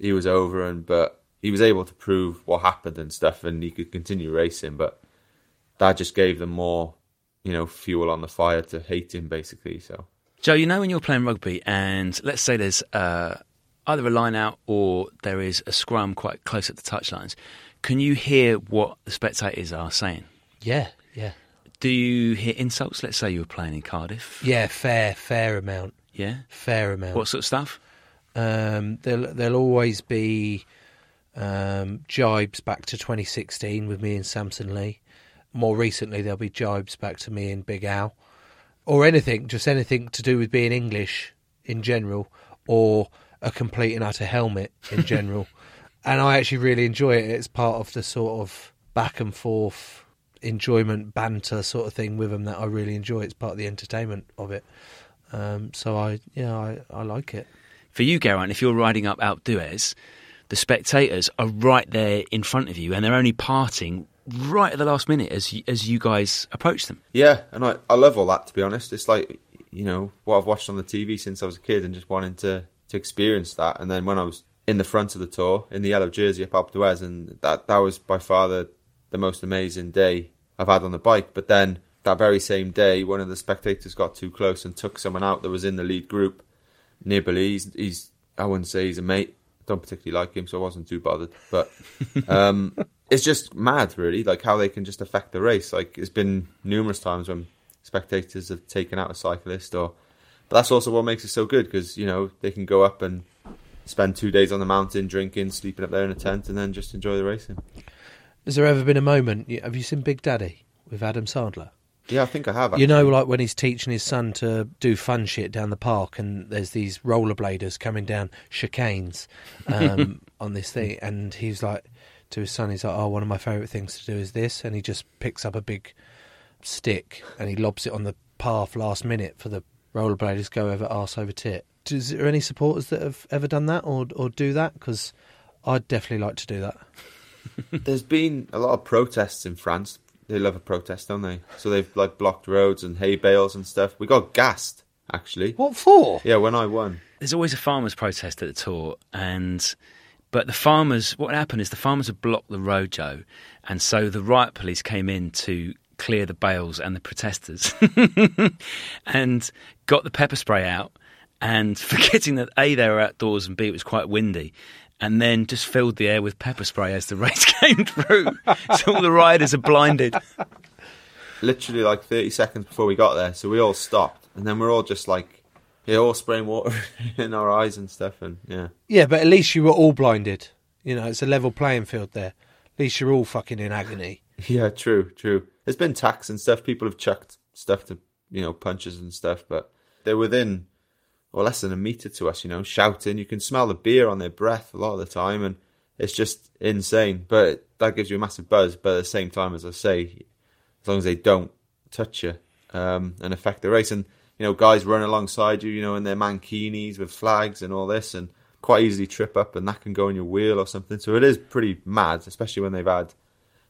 he was over, and but he was able to prove what happened and stuff, and he could continue racing, but that just gave them more, you know, fuel on the fire to hate him basically. So Joe, you know when you're playing rugby and let's say there's uh, either a line out or there is a scrum quite close at the touchlines, can you hear what the spectators are saying? Yeah, yeah, Do you hear insults? Let's say you were playing in Cardiff. yeah. Fair, fair amount, Yeah. fair amount. What sort of stuff? Um, there'll there'll always be um, jibes back to 2016 with me and Samson Lee. More recently, there'll be jibes back to me and Big Al, or anything, just anything to do with being English in general, or a complete and utter helmet in general. and I actually really enjoy it. It's part of the sort of back and forth enjoyment, banter sort of thing with them that I really enjoy. It's part of the entertainment of it. Um, so I, yeah, I, I like it. For you, Geraint, if you're riding up Alpe d'Huez, the spectators are right there in front of you and they're only parting right at the last minute as you, as you guys approach them. Yeah, and I, I love all that to be honest. It's like you know what I've watched on the TV since I was a kid, and just wanting to to experience that. And then when I was in the front of the tour in the yellow jersey up Alpe d'Huez, and that that was by far the the most amazing day I've had on the bike. But then that very same day, one of the spectators got too close and took someone out that was in the lead group. Nibali, he's, he's I wouldn't say he's a mate. I Don't particularly like him, so I wasn't too bothered. But um, it's just mad, really, like how they can just affect the race. Like it's been numerous times when spectators have taken out a cyclist, or but that's also what makes it so good because you know they can go up and spend two days on the mountain drinking, sleeping up there in a tent, and then just enjoy the racing. Has there ever been a moment? Have you seen Big Daddy with Adam Sandler? Yeah, I think I have. You know, like when he's teaching his son to do fun shit down the park, and there's these rollerbladers coming down chicanes um, on this thing, and he's like to his son, he's like, "Oh, one of my favourite things to do is this," and he just picks up a big stick and he lobs it on the path last minute for the rollerbladers go over arse over tit. Is there any supporters that have ever done that or or do that? Because I'd definitely like to do that. There's been a lot of protests in France. They love a protest, don't they? So they've like blocked roads and hay bales and stuff. We got gassed actually. What for? Yeah, when I won. There's always a farmers' protest at the tour, and but the farmers, what happened is the farmers had blocked the road, Joe, and so the riot police came in to clear the bales and the protesters, and got the pepper spray out, and forgetting that a they were outdoors and b it was quite windy. And then just filled the air with pepper spray as the race came through. so all the riders are blinded. Literally like 30 seconds before we got there, so we all stopped, and then we're all just like, yeah, all spraying water in our eyes and stuff, and yeah. Yeah, but at least you were all blinded. You know, it's a level playing field there. At least you're all fucking in agony. Yeah, true, true. There's been tax and stuff. People have chucked stuff to, you know, punches and stuff, but they're within or less than a meter to us, you know, shouting. You can smell the beer on their breath a lot of the time, and it's just insane. But that gives you a massive buzz. But at the same time, as I say, as long as they don't touch you um, and affect the race, and you know, guys run alongside you, you know, in their mankinis with flags and all this, and quite easily trip up, and that can go on your wheel or something. So it is pretty mad, especially when they've had,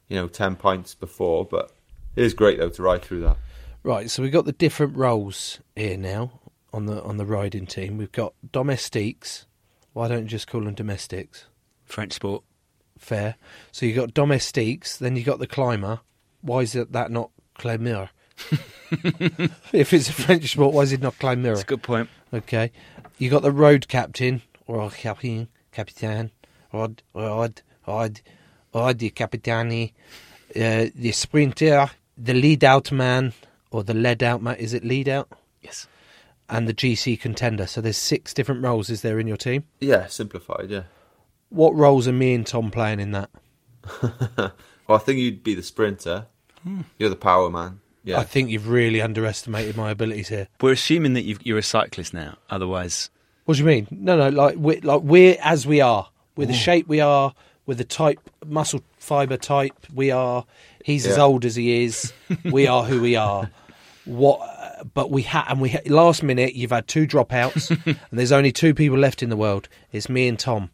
you know, ten pints before. But it is great though to ride through that. Right, so we've got the different roles here now on the on the riding team. We've got domestiques. Why don't you just call them domestics? French sport. Fair. So you've got domestiques, then you got the climber. Why is it that not climeur? if it's a French sport, why is it not climeur? That's a good point. Okay. You got the road captain or captain, captain, rod, rod, rod, rod, the capitani, uh, the sprinter, the lead out man or the lead out man. Is it lead out? Yes. And the GC contender. So there's six different roles. Is there in your team? Yeah, simplified. Yeah. What roles are me and Tom playing in that? well, I think you'd be the sprinter. Hmm. You're the power man. Yeah. I think you've really underestimated my abilities here. We're assuming that you've, you're a cyclist now. Otherwise, What do you mean? No, no, like we're like we're as we are, with the shape we are, with the type muscle fiber type we are. He's as old as he is. we are who we are. What? But we had, and we ha- last minute. You've had two dropouts, and there's only two people left in the world. It's me and Tom.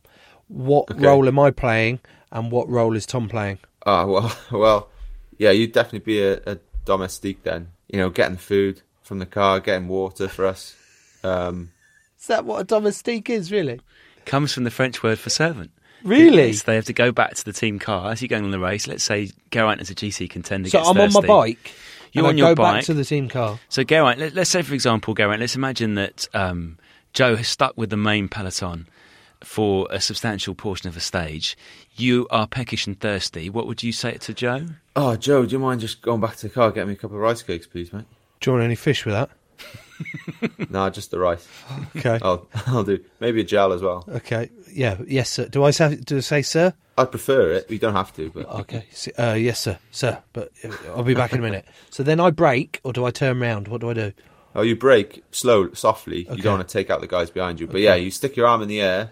What Okay. role am I playing, and what role is Tom playing? Ah, well, well, yeah, you'd definitely be a, a domestique then. You know, getting food from the car, getting water for us. Um, Is that what a domestique is, really? comes from the French word for servant. Really? Yes, they have to go back to the team car as you're going on the race. Let's say Geraint is a GC contender. So gets I'm on my bike. You're and on I your go bike. back to the team car. So Geraint, let, let's say for example, Geraint, let's imagine that um, Joe has stuck with the main peloton for a substantial portion of a stage. You are peckish and thirsty. What would you say to Joe? oh, Joe, do you mind just going back to the car, getting me a couple of rice cakes, please, mate? Do you want any fish with that? nah, just the rice. Okay. I'll, I'll do. Maybe a gel as well. Okay. Yeah. Yes, sir. Do I say, do I say sir? I'd prefer it. You don't have to, but Okay. Uh, yes, sir. Sir. But uh, I'll be back in a minute. So then I break, or do I turn round? What do I do? oh, you break slow, softly. Okay. You don't want to take out the guys behind you. But yeah, you stick your arm in the air.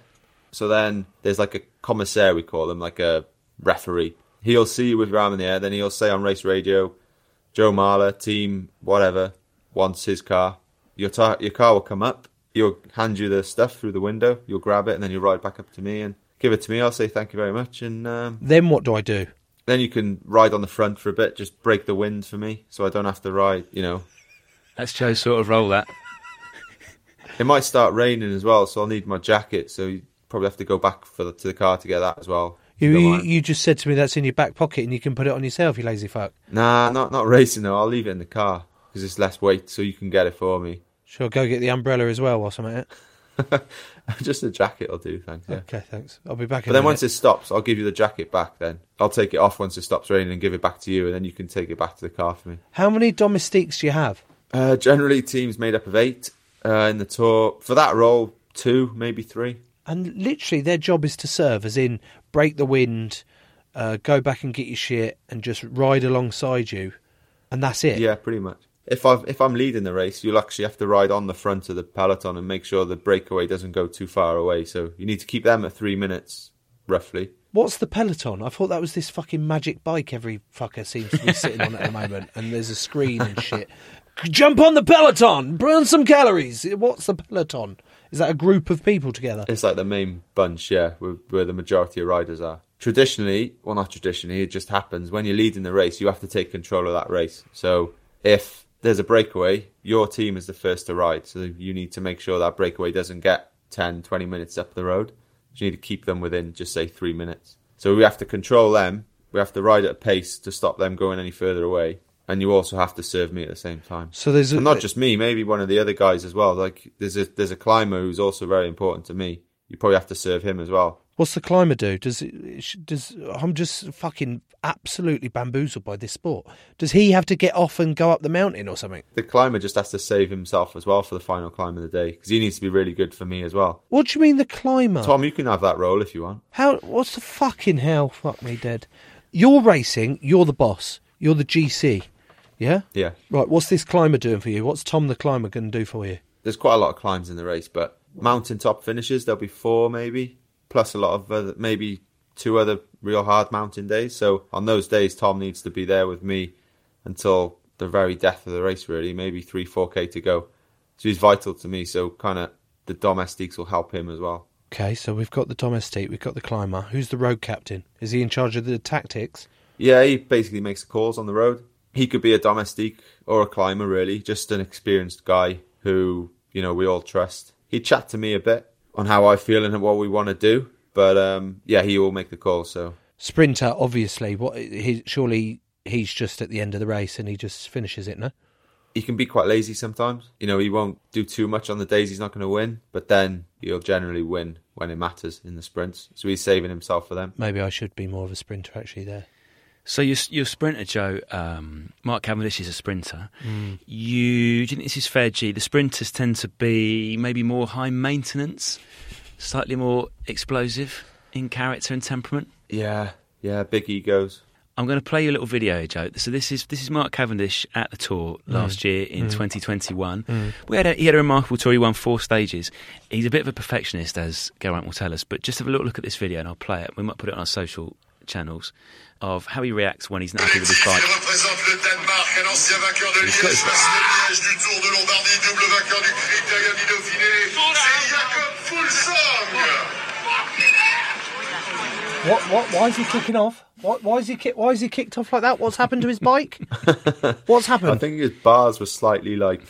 So then there's like a commissaire, we call him, like a referee. He'll see you with your arm in the air. Then he'll say on race radio, Joe Marler, team, whatever, wants his car. Your, tar- your car will come up. You'll hand you the stuff through the window. You'll grab it, and then you ride back up to me and give it to me. I'll say thank you very much, and um, Then what do I do? then you can ride on the front for a bit. Just break the wind for me, so I don't have to ride. You know, That's Joe's sort of role. That it might start raining as well, so I'll need my jacket. So you probably have to go back for the, to the car to get that as well. You, you you just said to me that's in your back pocket and you can put it on yourself. You lazy fuck. Nah, not not racing though. I'll leave it in the car because it's less weight, so you can get it for me. Sure. Go get the umbrella as well whilst I'm at it. Just a jacket will do, thanks. Yeah. Okay. Thanks. I'll be back. In But then a once minute. it stops, I'll give you the jacket back. Then I'll take it off once it stops raining and give it back to you, and then you can take it back to the car for me. How many domestiques do you have? Uh, generally, teams made up of eight uh, in the tour. For that role, two, maybe three. And literally, their job is to serve, as in break the wind, uh, go back and get your shit, and just ride alongside you, and that's it. Yeah, pretty much. If I if I'm leading the race, you'll actually have to ride on the front of the peloton and make sure the breakaway doesn't go too far away. So you need to keep them at three minutes, roughly. What's the peloton? I thought that was this fucking magic bike every fucker seems to be sitting on at the moment, and there's a screen and shit. Jump on the peloton, burn some calories. What's the peloton? Is that a group of people together? It's like the main bunch, yeah, where, where the majority of riders are. Traditionally, well, not traditionally, it just happens when you're leading the race, you have to take control of that race. So if there's a breakaway, your team is the first to ride. So you need to make sure that breakaway doesn't get 10, 20 minutes up the road. You need to keep them within, just say, three minutes. So we have to control them. We have to ride at a pace to stop them going any further away. And you also have to serve me at the same time. So there's a, And not just me, maybe one of the other guys as well. Like there's a there's a climber who's also very important to me. You probably have to serve him as well. What's the climber do? Does it, does I'm just fucking absolutely bamboozled by this sport. Does he have to get off and go up the mountain or something? The climber just has to save himself as well for the final climb of the day because he needs to be really good for me as well. What do you mean the climber? Tom, you can have that role if you want. How? What's the fucking hell? Fuck me dead. You're racing. You're the boss. You're the GC. Yeah. Yeah, Right. What's this climber doing for you? What's Tom the climber going to do for you? there's quite a lot of climbs in the race, but mountaintop finishes there'll be four maybe, plus a lot of other, maybe two other real hard mountain days. So on those days, Tom needs to be there with me until the very death of the race. Really, maybe three, four k to go. So he's vital to me. So kind of the domestiques will help him as well. Okay. So we've got the domestique. We've got the climber. Who's the road captain? Is he in charge of the tactics? Yeah, he basically makes the calls on the road. He could be a domestique or a climber, really, just an experienced guy who, you know, we all trust. He'd chat to me a bit on how I feel and what we want to do, but um, yeah, he will make the call. So Sprinter, obviously. What? He surely he's just at the end of the race and he just finishes it. No. he can be quite lazy sometimes. You know, he won't do too much on the days he's not going to win, but then he'll generally win when it matters in the sprints. So he's saving himself for them. Maybe I should be more of a sprinter actually. There. So you're, you're a sprinter, Joe. Um, Mark Cavendish is a sprinter. Mm. You do you think this is fair, G? The sprinters tend to be maybe more high maintenance, slightly more explosive in character and temperament. Yeah, yeah, big egos. I'm going to play you a little video, Joe. So this is this is Mark Cavendish at the tour last year in 2021. We had a, he had a remarkable tour. He won four stages. He's a bit of a perfectionist, as Geraint will tell us. But just have a little look at this video, and I'll play it. We might put it on our social channels of how he reacts when he's not happy with his bike. Qui représente le Danemark, un ancien vainqueur de He's got Liège, his- Bastogne Liège, du Tour de Lombardie, double vainqueur du Criterium du Dauphiné. C'est Jakob Fuglsang. What? What? Why is he kicking off? What? Why is he? Ki- why is he kicked off like that? What's happened to his bike? What's happened? I think his bars were slightly like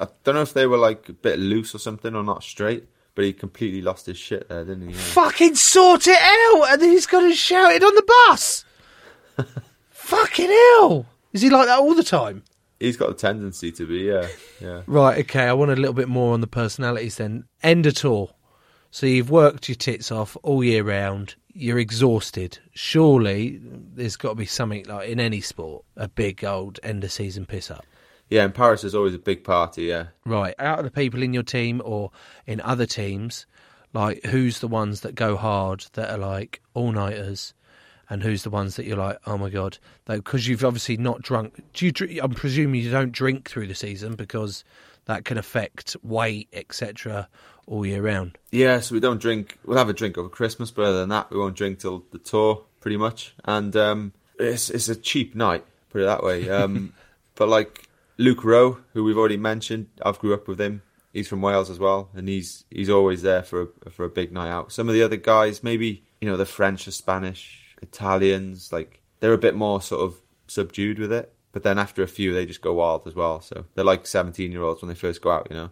I don't know if they were like a bit loose or something or not straight, but he completely lost his shit there, didn't he? Yeah. Fucking sort it out, and then he's got to shout it on the bus. Fucking hell! Is he like that all the time? He's got a tendency to be, yeah, yeah. Right. Okay. I want a little bit more on the personalities then. End a tour. So you've worked your tits off all year round. You're exhausted. Surely there's got to be something like in any sport, a big old end of season piss up. Yeah, in Paris there's always a big party, yeah. Right. Out of the people in your team or in other teams, like who's the ones that go hard that are like all nighters, and who's the ones that you're like, oh my god, because you've obviously not drunk. Do you? I'm presuming you don't drink through the season because that can affect weight, etc. all year round. Yeah, so we don't drink. We'll have a drink over Christmas, but other than that, we won't drink till the tour, pretty much. And um, it's it's a cheap night, put it that way. Um, but like Luke Rowe, who we've already mentioned, I've grew up with him. He's from Wales as well, and he's he's always there for a, for a big night out. Some of the other guys, maybe you know the French or Spanish, Italians, like they're a bit more sort of subdued with it. But then after a few, they just go wild as well. So they're like seventeen year olds when they first go out, you know.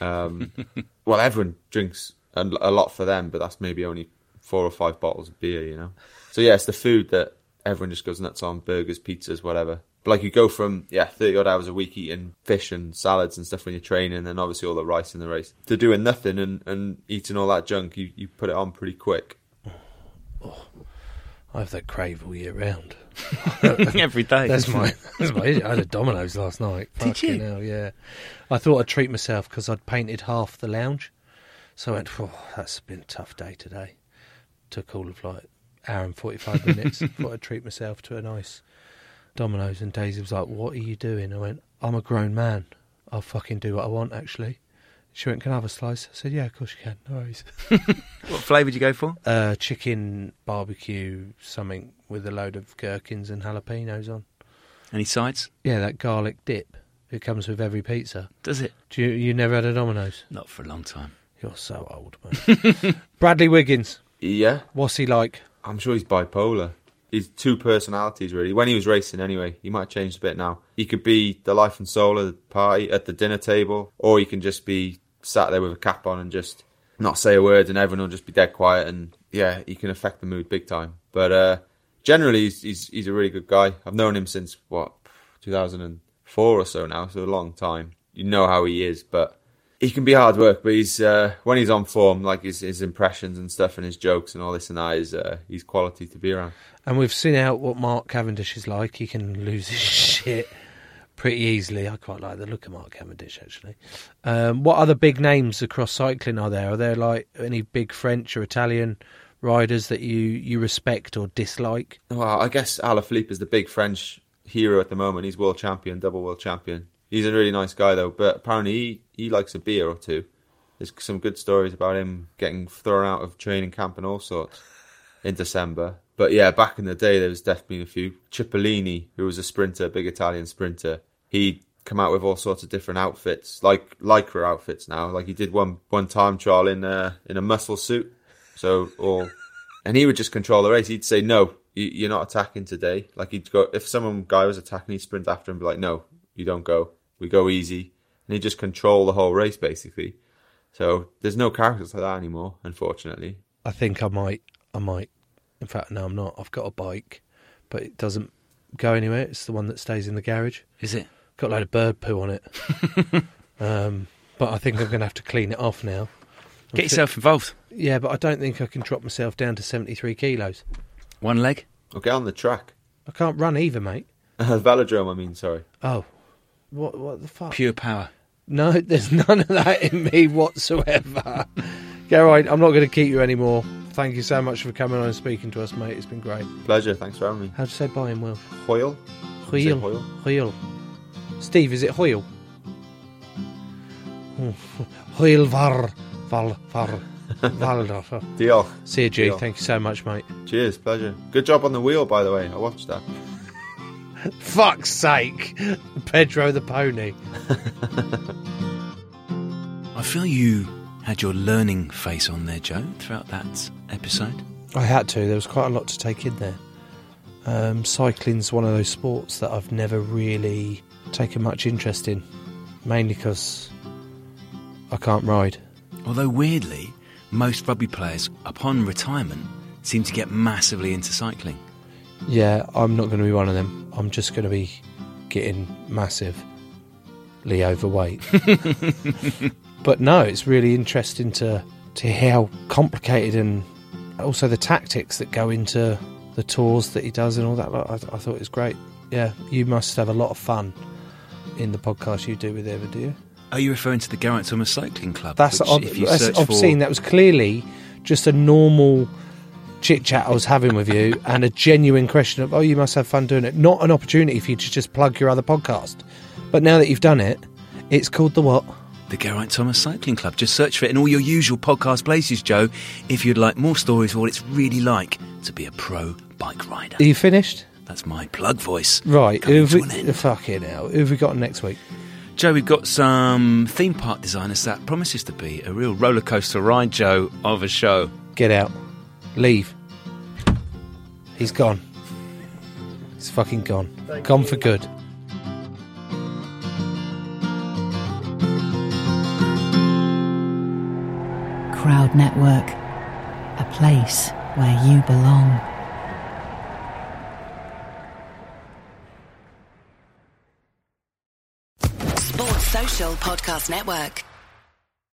Um, well, everyone drinks a, a lot for them, but that's maybe only four or five bottles of beer, you know. So yeah, it's the food that everyone just goes nuts on: burgers, pizzas, whatever. But like you go from yeah thirty odd hours a week eating fish and salads and stuff when you're training, and obviously all the rice in the race, to doing nothing and, and eating all that junk, you, you put it on pretty quick. I have that crave all year round. Every day. That's my that's my. I had a Domino's last night. Did you? Hell, yeah. I thought I'd treat myself because I'd painted half the lounge, so I went. Oh, that's been a tough day today. Took all of like hour and forty five minutes. thought I'd treat myself to a nice Domino's, and Daisy was like, "What are you doing?" I went, "I'm a grown man. I'll fucking do what I want." Actually, she went, "Can I have a slice?" I said, "Yeah, of course you can. No worries." What flavour did you go for? uh, chicken barbecue something with a load of gherkins and jalapenos on. Any sides? Yeah, that garlic dip. It comes with every pizza. Does it? Do you you never had a Domino's? Not for a long time. You're so old, man. Bradley Wiggins. Yeah, What's he like? I'm sure he's bipolar. He's two personalities really. When he was racing, anyway, he might have changed a bit now. He could be the life and soul of the party at the dinner table, or he can just be sat there with a cap on and just not say a word, and everyone will just be dead quiet. And yeah, he can affect the mood big time. But uh, generally, he's, he's he's a really good guy. I've known him since what 2004 or so now, so a long time. You know how he is, but he can be hard work, but he's uh, when he's on form, like his his impressions and stuff, and his jokes and all this and that is uh, he's quality to be around. And we've seen out what Mark Cavendish is like. He can lose his shit pretty easily. I quite like the look of Mark Cavendish, actually. Um, what other big names across cycling are there? Are there like any big French or Italian riders that you, you respect or dislike? Well, I guess Alaphilippe is the big French hero at the moment. He's world champion, double world champion. He's a really nice guy though, but apparently he, he likes a beer or two. There's some good stories about him getting thrown out of training camp and all sorts in December. But yeah, back in the day, there was definitely a few. Cipollini, who was a sprinter, big Italian sprinter, he'd come out with all sorts of different outfits, like lycra outfits now. Like he did one one time trial in a in a muscle suit, so all, and he would just control the race. He'd say, "No, you, you're not attacking today." Like he'd go if some guy was attacking, he'd sprint after him, and be like, "No, you don't go. We go easy," and he'd just control the whole race basically. So there's no characters like that anymore, unfortunately. I think I might. I might. In fact, no, I'm not. I've got a bike, but it doesn't go anywhere. It's the one that stays in the garage. Is it? Got a load of bird poo on it. um, but I think I'm going to have to clean it off now. Get yourself involved. Yeah, but I don't think I can drop myself down to 73 kilos. One leg. Okay, on the track, I can't run either, mate. Uh, velodrome. I mean, sorry. Oh, what? What the fuck? Pure power. No, there's none of that in me whatsoever. Go right, I'm not going to keep you anymore. thank you so much for coming on and speaking to us, mate. It's been great. Pleasure. Thanks for having me. How do you say bye in Welsh? Hwyl. Say Hwyl. Hwyl. Hwyl. Steve, is it Hwyl? Hwyl var val var val. Diolch. See you, G. Deal. Thank you so much, mate. Cheers. Pleasure. Good job on the wheel, by the way. I watched that. Fuck's sake, Pedro the pony. I feel you had your learning face on there, Joe, throughout that episode. I had to. There was quite a lot to take in there. Um, cycling's one of those sports that I've never really taken much interest in, mainly because I can't ride. Although weirdly, most rugby players, upon retirement, seem to get massively into cycling. Yeah, I'm not going to be one of them. I'm just going to be getting massively overweight. but no, it's really interesting to to hear how complicated and also the tactics that go into the tours that he does and all that. I, I thought it was great. Yeah, you must have a lot of fun in the podcast you do with Eva, do you? Are you referring to the Geraint Thomas Cycling Club? That's which, ob- if you that's search obscene. for, That was clearly just a normal chit chat I was having with you and a genuine question of, oh, you must have fun doing it. Not an opportunity for you to just plug your other podcast. But now that you've done it, it's called the what? the Geraint Thomas Cycling Club. Just search for it in all your usual podcast places, Joe, if you'd like more stories of what it's really like to be a pro bike rider. Are you finished? That's my plug voice. Right. Who have we, fucking hell. Who have we got next week? Joe, we've got some theme park designers that promises to be a real roller coaster ride, Joe, of a show. Get out. Leave. He's gone. He's fucking gone. gone for good. Crowd Network, a place where you belong. Sports Social Podcast Network.